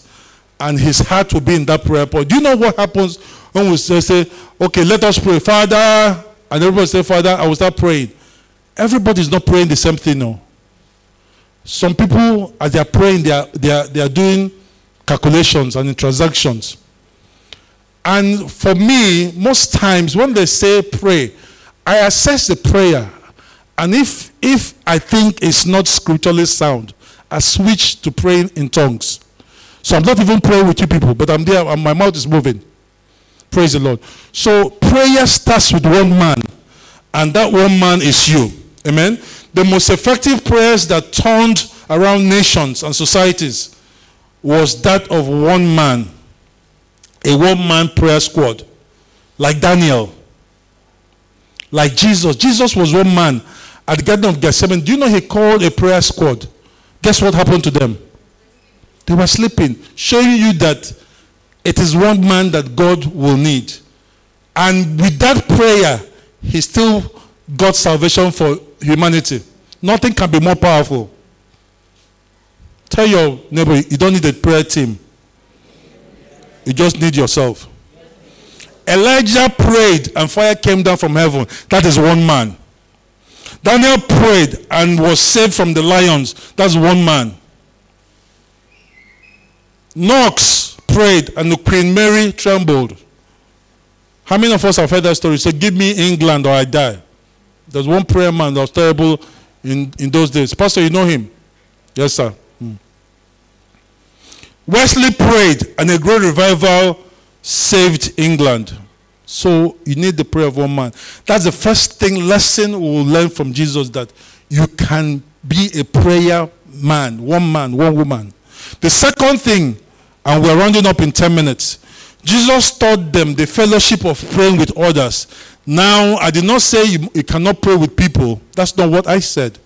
and his heart will be in that prayer point. Do you know what happens when we say okay, let us pray, Father, and everybody say, Father, I will start praying. Everybody is not praying the same thing, no. Some people, as they are praying, they are, they are, they are doing calculations and transactions. And for me, most times when they say pray, I assess the prayer. And if, if I think it's not scripturally sound, I switch to praying in tongues. So I'm not even praying with you people, but I'm there and my mouth is moving. Praise the Lord. So prayer starts with one man, and that one man is you. Amen. The most effective prayers that turned around nations and societies was that of one man, a one man prayer squad, like Daniel, like Jesus. Jesus was one man at the Garden of Gethsemane. Do you know he called a prayer squad? Guess what happened to them? They were sleeping, showing you that it is one man that God will need. And with that prayer, he still got salvation for humanity. Nothing can be more powerful. Tell your neighbor, you don't need a prayer team. You just need yourself. Elijah prayed and fire came down from heaven. That is one man. Daniel prayed and was saved from the lions. That's one man. Knox prayed and the Queen Mary trembled. How many of us have heard that story? Say, give me England or I die. There's one prayer man that was terrible in, in those days. Pastor, you know him? Yes, sir. Hmm. Wesley prayed and a great revival saved England. So you need the prayer of one man. That's the first thing lesson we will learn from Jesus that you can be a prayer man, one man, one woman. The second thing, and we're rounding up in 10 minutes, Jesus taught them the fellowship of praying with others. Now, I did not say you, you cannot pray with people. That's not what I said.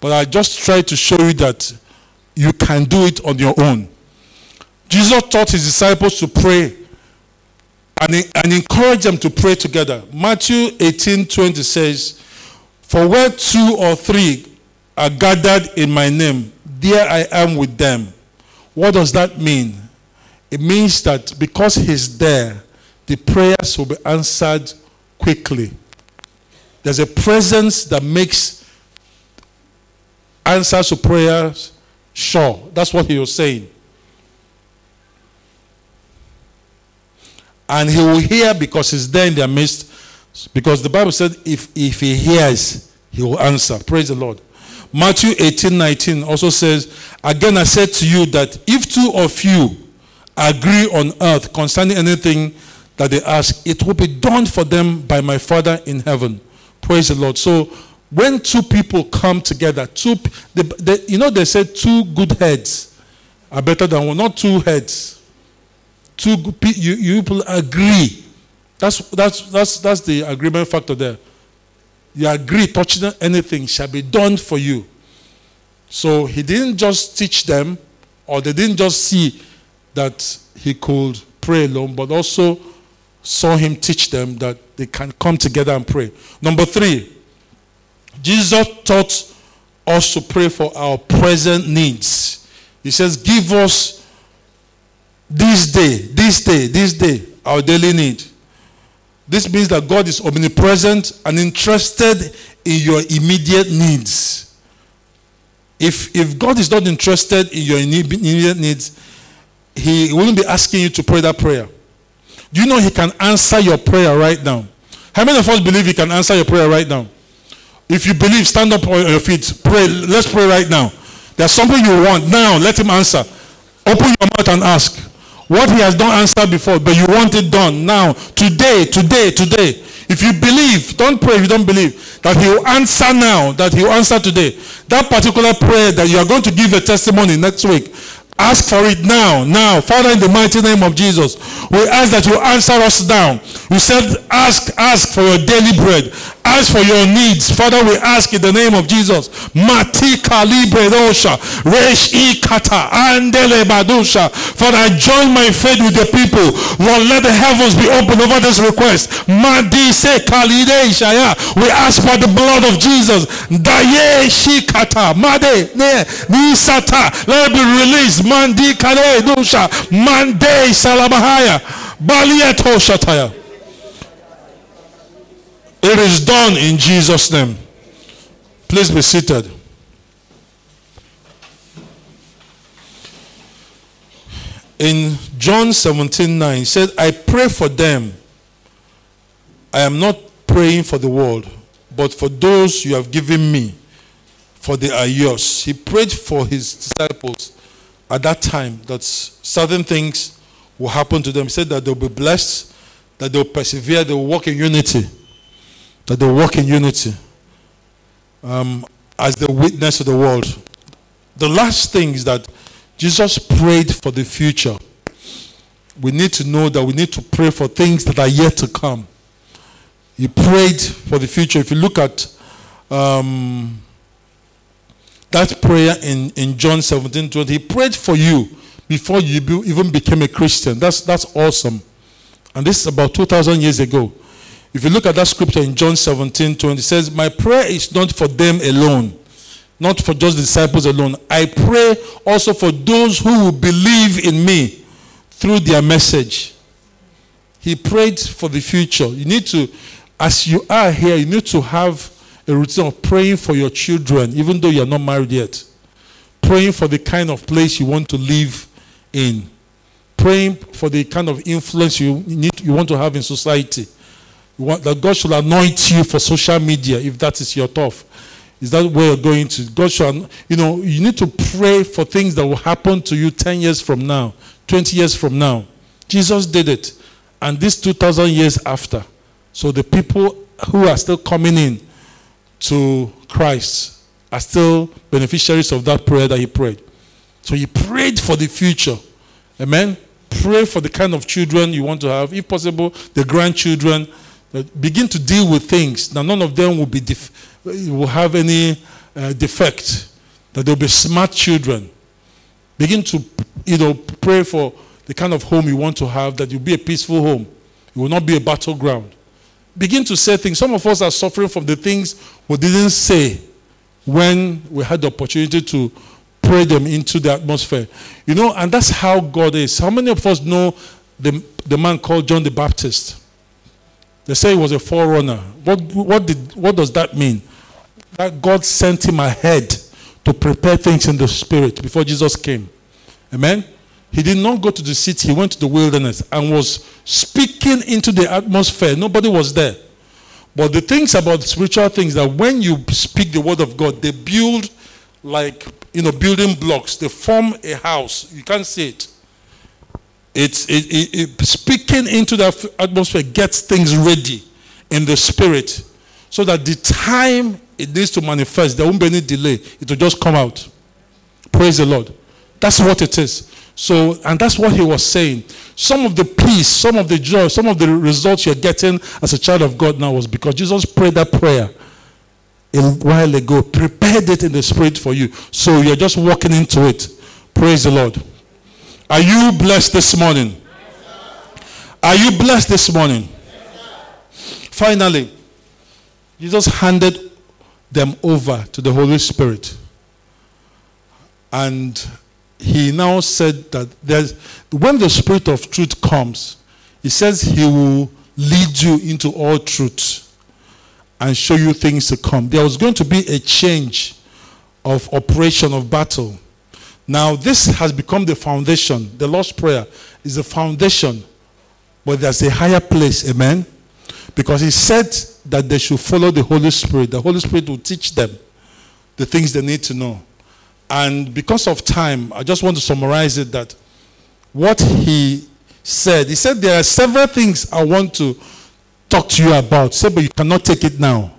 But I just tried to show you that you can do it on your own. Jesus taught his disciples to pray and, and encourage them to pray together. Matthew 18 20 says, For where two or three are gathered in my name, there I am with them. What does that mean? It means that because he's there, the prayers will be answered quickly. There's a presence that makes answers to prayers sure. That's what he was saying. And he will hear because he's there in their midst. Because the Bible said if, if he hears, he will answer. Praise the Lord. Matthew 18 19 also says, Again I said to you that if two of you agree on earth concerning anything that they ask, it will be done for them by my Father in heaven. Praise the Lord. So when two people come together, two, they, they, you know, they said two good heads are better than one, not two heads. Two good, you, you people agree. That's, that's, that's, that's the agreement factor there you agree touching anything shall be done for you. So he didn't just teach them, or they didn't just see that he could pray alone, but also saw him teach them that they can come together and pray. Number three, Jesus taught us to pray for our present needs. He says, Give us this day, this day, this day, our daily need. This means that God is omnipresent and interested in your immediate needs. If, if God is not interested in your immediate needs, He wouldn't be asking you to pray that prayer. Do you know He can answer your prayer right now? How many of us believe He can answer your prayer right now? If you believe, stand up on your feet. Pray. Let's pray right now. There's something you want. Now, let Him answer. Open your mouth and ask. What He has done answered before, but you want it done now. Today, today, today. If you believe, don't pray if you don't believe, that He will answer now, that He will answer today. That particular prayer that you are going to give a testimony next week, Ask for it now, now. Father, in the mighty name of Jesus, we ask that you answer us down. You said, ask, ask for your daily bread. Ask for your needs. Father, we ask in the name of Jesus. Mati ikata. Andele. Father, I join my faith with the people. Lord, let the heavens be open over this request. Madi se kalide. We ask for the blood of Jesus. Daye shikata. Let it be released mandi kale baliato shataya. It is done in Jesus' name. Please be seated. In John 17 9, he said, I pray for them. I am not praying for the world, but for those you have given me, for they are yours. He prayed for his disciples at that time that certain things will happen to them. He said that they'll be blessed, that they'll persevere, they'll walk in unity. That they'll walk in unity um, as the witness of the world. The last thing is that Jesus prayed for the future. We need to know that we need to pray for things that are yet to come. He prayed for the future. If you look at um, that prayer in, in John 17 20. He prayed for you before you be, even became a Christian. That's, that's awesome. And this is about 2,000 years ago. If you look at that scripture in John 17 20, it says, My prayer is not for them alone, not for just disciples alone. I pray also for those who will believe in me through their message. He prayed for the future. You need to, as you are here, you need to have a routine of praying for your children, even though you're not married yet. Praying for the kind of place you want to live in. Praying for the kind of influence you need you want to have in society. Want, that God should anoint you for social media if that is your tough. Is that where you're going to? God should, you know, you need to pray for things that will happen to you 10 years from now, 20 years from now. Jesus did it. And this 2,000 years after. So the people who are still coming in to Christ are still beneficiaries of that prayer that he prayed. So he prayed for the future. Amen. Pray for the kind of children you want to have, if possible, the grandchildren. Begin to deal with things. Now, none of them will be def- will have any uh, defect. That they'll be smart children. Begin to, you know, pray for the kind of home you want to have. That you'll be a peaceful home. It will not be a battleground begin to say things. Some of us are suffering from the things we didn't say when we had the opportunity to pray them into the atmosphere. You know, and that's how God is. How many of us know the, the man called John the Baptist? They say he was a forerunner. What, what, did, what does that mean? That God sent him ahead to prepare things in the spirit before Jesus came. Amen? He did not go to the city, he went to the wilderness and was speaking into the atmosphere. Nobody was there. But the things about spiritual things that when you speak the word of God, they build like you know building blocks. They form a house. You can't see it. It's it, it, it, speaking into the atmosphere gets things ready in the spirit, so that the time it needs to manifest, there won't be any delay. It will just come out. Praise the Lord. That's what it is. So, and that's what he was saying. Some of the peace, some of the joy, some of the results you're getting as a child of God now was because Jesus prayed that prayer a while ago, prepared it in the spirit for you. So you're just walking into it. Praise the Lord. Are you blessed this morning? Are you blessed this morning? Finally, Jesus handed them over to the Holy Spirit. And he now said that there's, when the Spirit of truth comes, he says he will lead you into all truth and show you things to come. There was going to be a change of operation of battle. Now, this has become the foundation. The Lord's Prayer is the foundation, but there's a higher place. Amen. Because He said that they should follow the Holy Spirit. The Holy Spirit will teach them the things they need to know. And because of time, I just want to summarize it that what He said, He said, There are several things I want to talk to you about. Say, but you cannot take it now.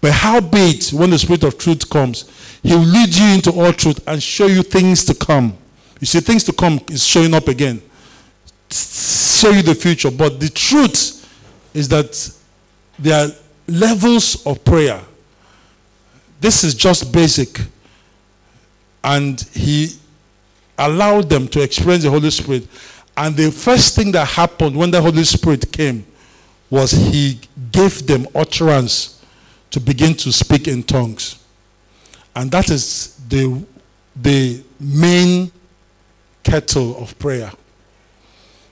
But how be it when the Spirit of truth comes? He will lead you into all truth and show you things to come. You see, things to come is showing up again. Show you the future. But the truth is that there are levels of prayer. This is just basic. And he allowed them to experience the Holy Spirit. And the first thing that happened when the Holy Spirit came was he gave them utterance to begin to speak in tongues. And that is the, the main kettle of prayer.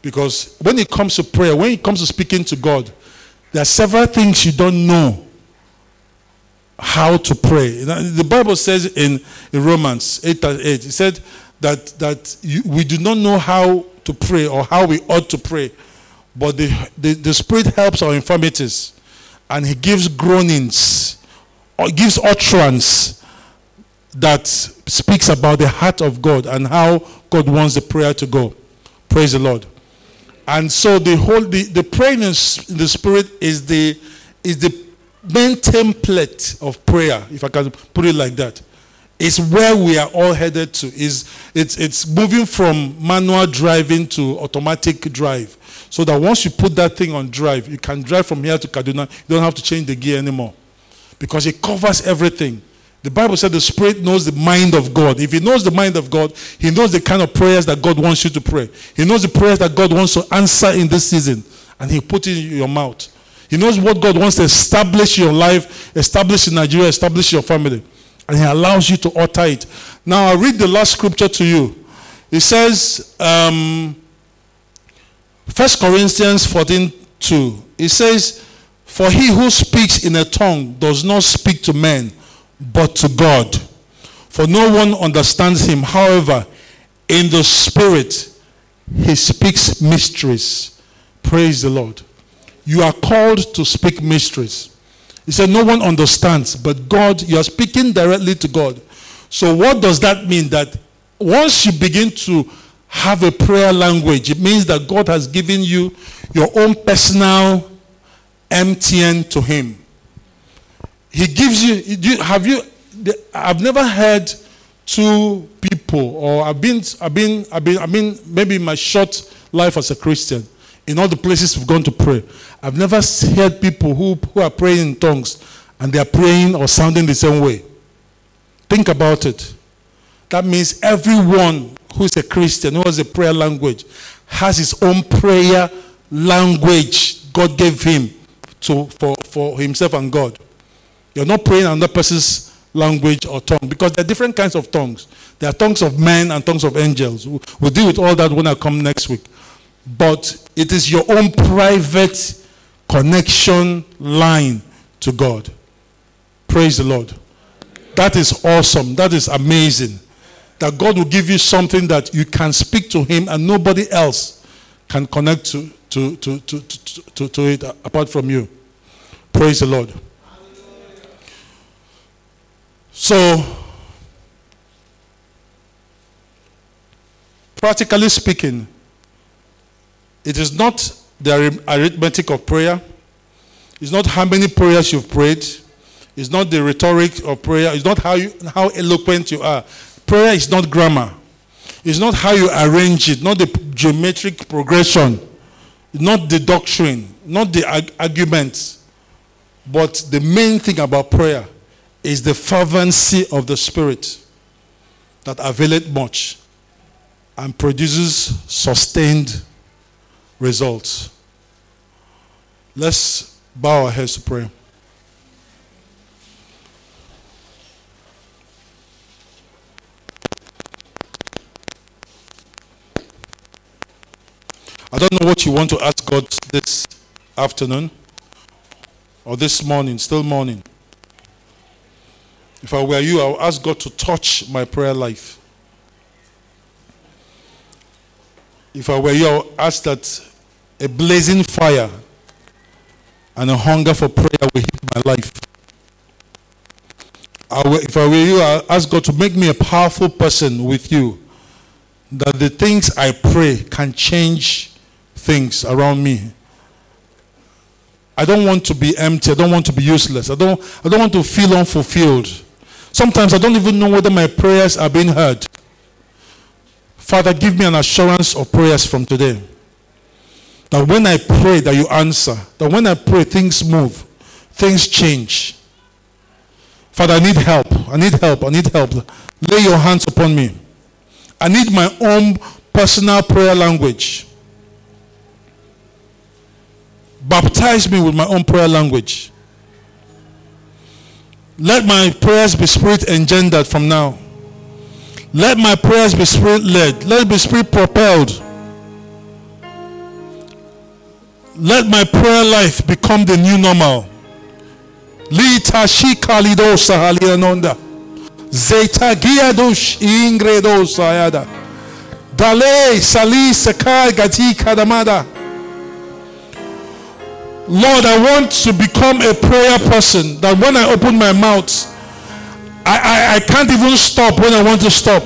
Because when it comes to prayer, when it comes to speaking to God, there are several things you don't know how to pray. The Bible says in, in Romans 8 and 8, it said that, that you, we do not know how to pray or how we ought to pray, but the, the, the Spirit helps our infirmities and He gives groanings, or gives utterance that speaks about the heart of God and how God wants the prayer to go. Praise the Lord. And so the whole the, the praying in the spirit is the is the main template of prayer, if I can put it like that. It's where we are all headed to. Is it's it's moving from manual driving to automatic drive. So that once you put that thing on drive, you can drive from here to Kaduna. You don't have to change the gear anymore. Because it covers everything. The Bible said the Spirit knows the mind of God. If He knows the mind of God, He knows the kind of prayers that God wants you to pray. He knows the prayers that God wants to answer in this season, and He put it in your mouth. He knows what God wants to establish your life, establish in Nigeria, establish your family, and He allows you to utter it. Now, I read the last scripture to you. It says, um, 1 Corinthians 14 2. It says, For he who speaks in a tongue does not speak to men but to God. For no one understands him. However, in the spirit, he speaks mysteries. Praise the Lord. You are called to speak mysteries. He said, No one understands, but God, you are speaking directly to God. So, what does that mean? That once you begin to have a prayer language, it means that God has given you your own personal MTN to Him. He gives you, have you, I've never heard two people, or I've been, I've been, I've been, I mean, maybe in my short life as a Christian, in all the places we've gone to pray, I've never heard people who, who are praying in tongues and they are praying or sounding the same way. Think about it. That means everyone who is a Christian, who has a prayer language, has his own prayer language God gave him to, for, for himself and God. You're not praying another person's language or tongue because there are different kinds of tongues. There are tongues of men and tongues of angels. We'll deal with all that when I come next week. But it is your own private connection line to God. Praise the Lord. That is awesome. That is amazing. That God will give you something that you can speak to Him and nobody else can connect to, to, to, to, to, to, to it apart from you. Praise the Lord. So, practically speaking, it is not the arithmetic of prayer. It's not how many prayers you've prayed. It's not the rhetoric of prayer. It's not how, you, how eloquent you are. Prayer is not grammar. It's not how you arrange it, not the geometric progression, not the doctrine, not the ag- arguments. But the main thing about prayer is the fervency of the Spirit that availeth much and produces sustained results. Let's bow our heads to pray. I don't know what you want to ask God this afternoon or this morning, still morning, if I were you, I would ask God to touch my prayer life. If I were you, I would ask that a blazing fire and a hunger for prayer will hit my life. I will, if I were you, I ask God to make me a powerful person with you. That the things I pray can change things around me. I don't want to be empty. I don't want to be useless. I don't, I don't want to feel unfulfilled. Sometimes I don't even know whether my prayers are being heard. Father, give me an assurance of prayers from today. That when I pray, that you answer. That when I pray, things move, things change. Father, I need help. I need help. I need help. Lay your hands upon me. I need my own personal prayer language. Baptize me with my own prayer language. Let my prayers be spirit engendered from now. Let my prayers be spirit led. Let it be spirit propelled. Let my prayer life become the new normal. Lita shikalido sahalianonda. Zeta giadosh ingredo sayada. Dale sali sakai gati kadamada. Lord, I want to become a prayer person that when I open my mouth, I, I, I can't even stop when I want to stop.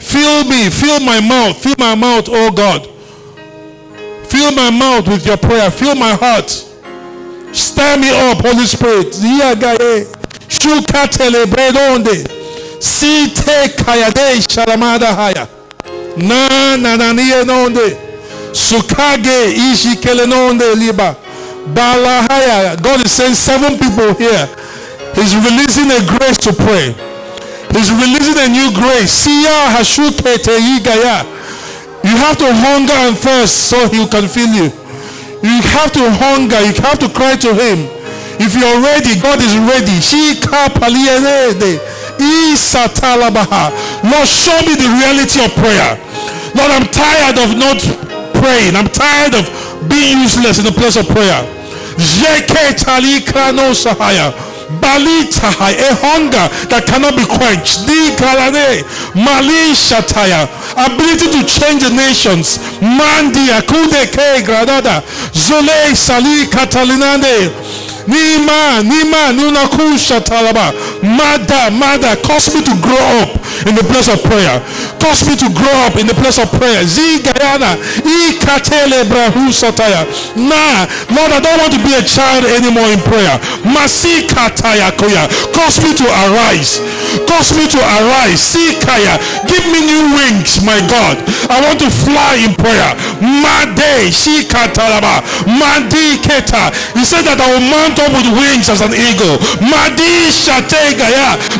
Fill me, fill my mouth, fill my mouth, oh God. Fill my mouth with your prayer, fill my heart. Stir me up, Holy Spirit. Na. Sukage ishi kele liba. Balahaya. God is saying seven people here. He's releasing a grace to pray. He's releasing a new grace. You have to hunger and thirst so he can fill you. You have to hunger. You have to cry to him. If you're ready, God is ready. Shika palienede. Isatalabaha. Lord, show me the reality of prayer. Lord, I'm tired of not praying. I'm tired of being useless in the place of prayer. Balitahai, a hunger that cannot be quenched. Di galane, mali shataya, ability to change the nations. Mandi akude ke gradada, zole sali katalinande. Nima, Nima, Nunakusha Talaba. Mada, Mada, cause me to grow up in the place of prayer. Cause me to grow up in the place of prayer. Zi Gayana, Ikatele Brahu Sataya. Nah, Lord, I don't want to be a child anymore in prayer. Masika Taya Koya. Cause me to arise. Cause me to arise. Sikaya. Give me new wings, my God. I want to fly in prayer. Made, Shika Talaba. Madi Keta. He said that I will mount up with wings as an eagle. Madi.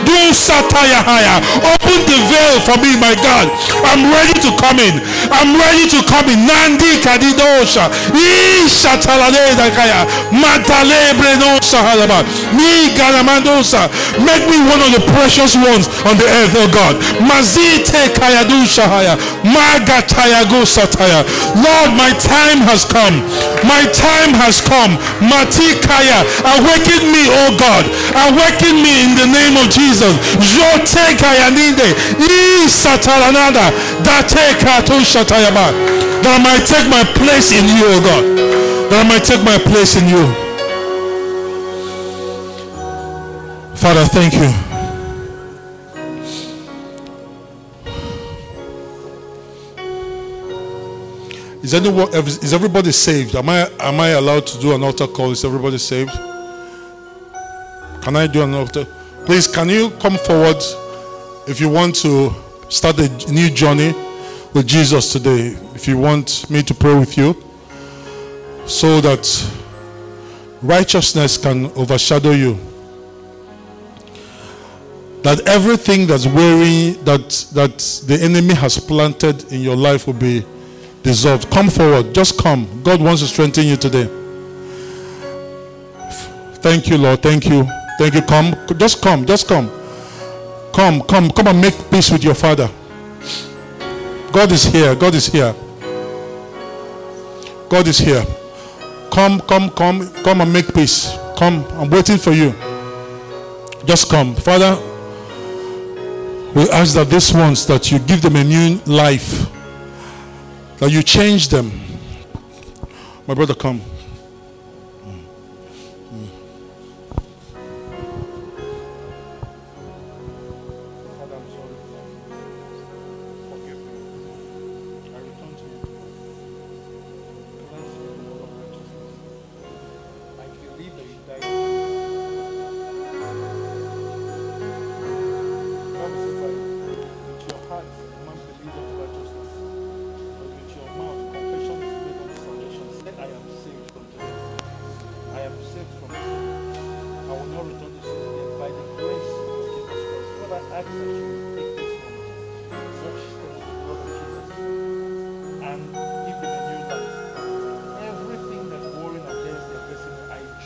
Do Sataya Haya. Open the veil for me, my God. I'm ready to come in. I'm ready to come in. Nandi Kadidosha. Ishatalale Dakaya. Matale Brenosa Halaba. Ni Galamandosa. Make me one of the precious ones on the earth, oh God. Mazite Kayadu Shahaya. Magatayago Sataya. Lord, my time has come. My time has come. Matikaya. Awaken me, oh God. Awaken me in the name of Jesus. That I might take my place in you, oh God. That I might take my place in you. Father, thank you. Is anyone is everybody saved? Am I am I allowed to do an altar call? Is everybody saved? Can I do an altar? Please can you come forward if you want to start a new journey with Jesus today? If you want me to pray with you so that righteousness can overshadow you. That everything that's wearing that that the enemy has planted in your life will be dissolved. Come forward. Just come. God wants to strengthen you today. Thank you, Lord. Thank you. Thank you. Come. Just come. Just come. Come. Come. Come and make peace with your Father. God is here. God is here. God is here. Come, come, come, come and make peace. Come, I'm waiting for you. Just come. Father, we ask that these ones that you give them a new life, that you change them. My brother, come.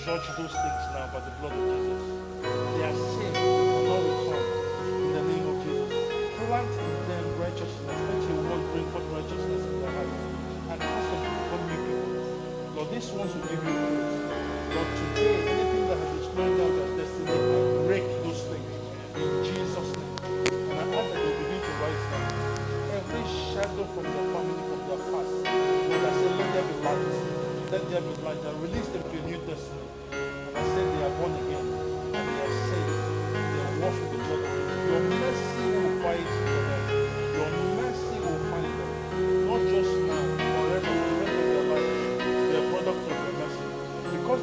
judge those things now by the blood of Jesus. They are saved and not return in the name of Jesus. Plant in them righteousness. Let your word bring forth righteousness in their hearts. And cast them upon new people. Lord, this ones will give you praise. Lord, today, anything that has been slowing down their destiny, I break those things in Jesus' name. And I ask that you begin to rise now. Every shadow from their family, from their past, Lord, I say, let there be light. Let there be light. I release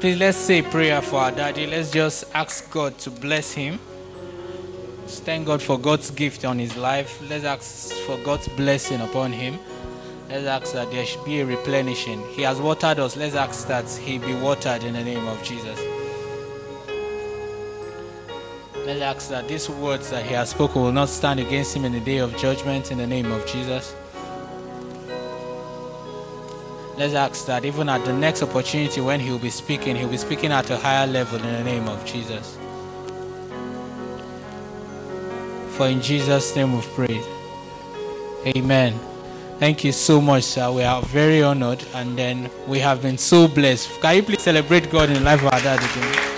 Please let's say prayer for our daddy. Let's just ask God to bless him. Let's thank God for God's gift on his life. Let's ask for God's blessing upon him. Let's ask that there should be a replenishing. He has watered us. Let's ask that He be watered in the name of Jesus. Let's ask that these words that He has spoken will not stand against Him in the day of judgment in the name of Jesus. Let's ask that even at the next opportunity when He will be speaking, He will be speaking at a higher level in the name of Jesus. For in Jesus' name we've prayed. Amen. Thank you so much, sir. We are very honored and then we have been so blessed. Can you please celebrate God in the life of our dad again?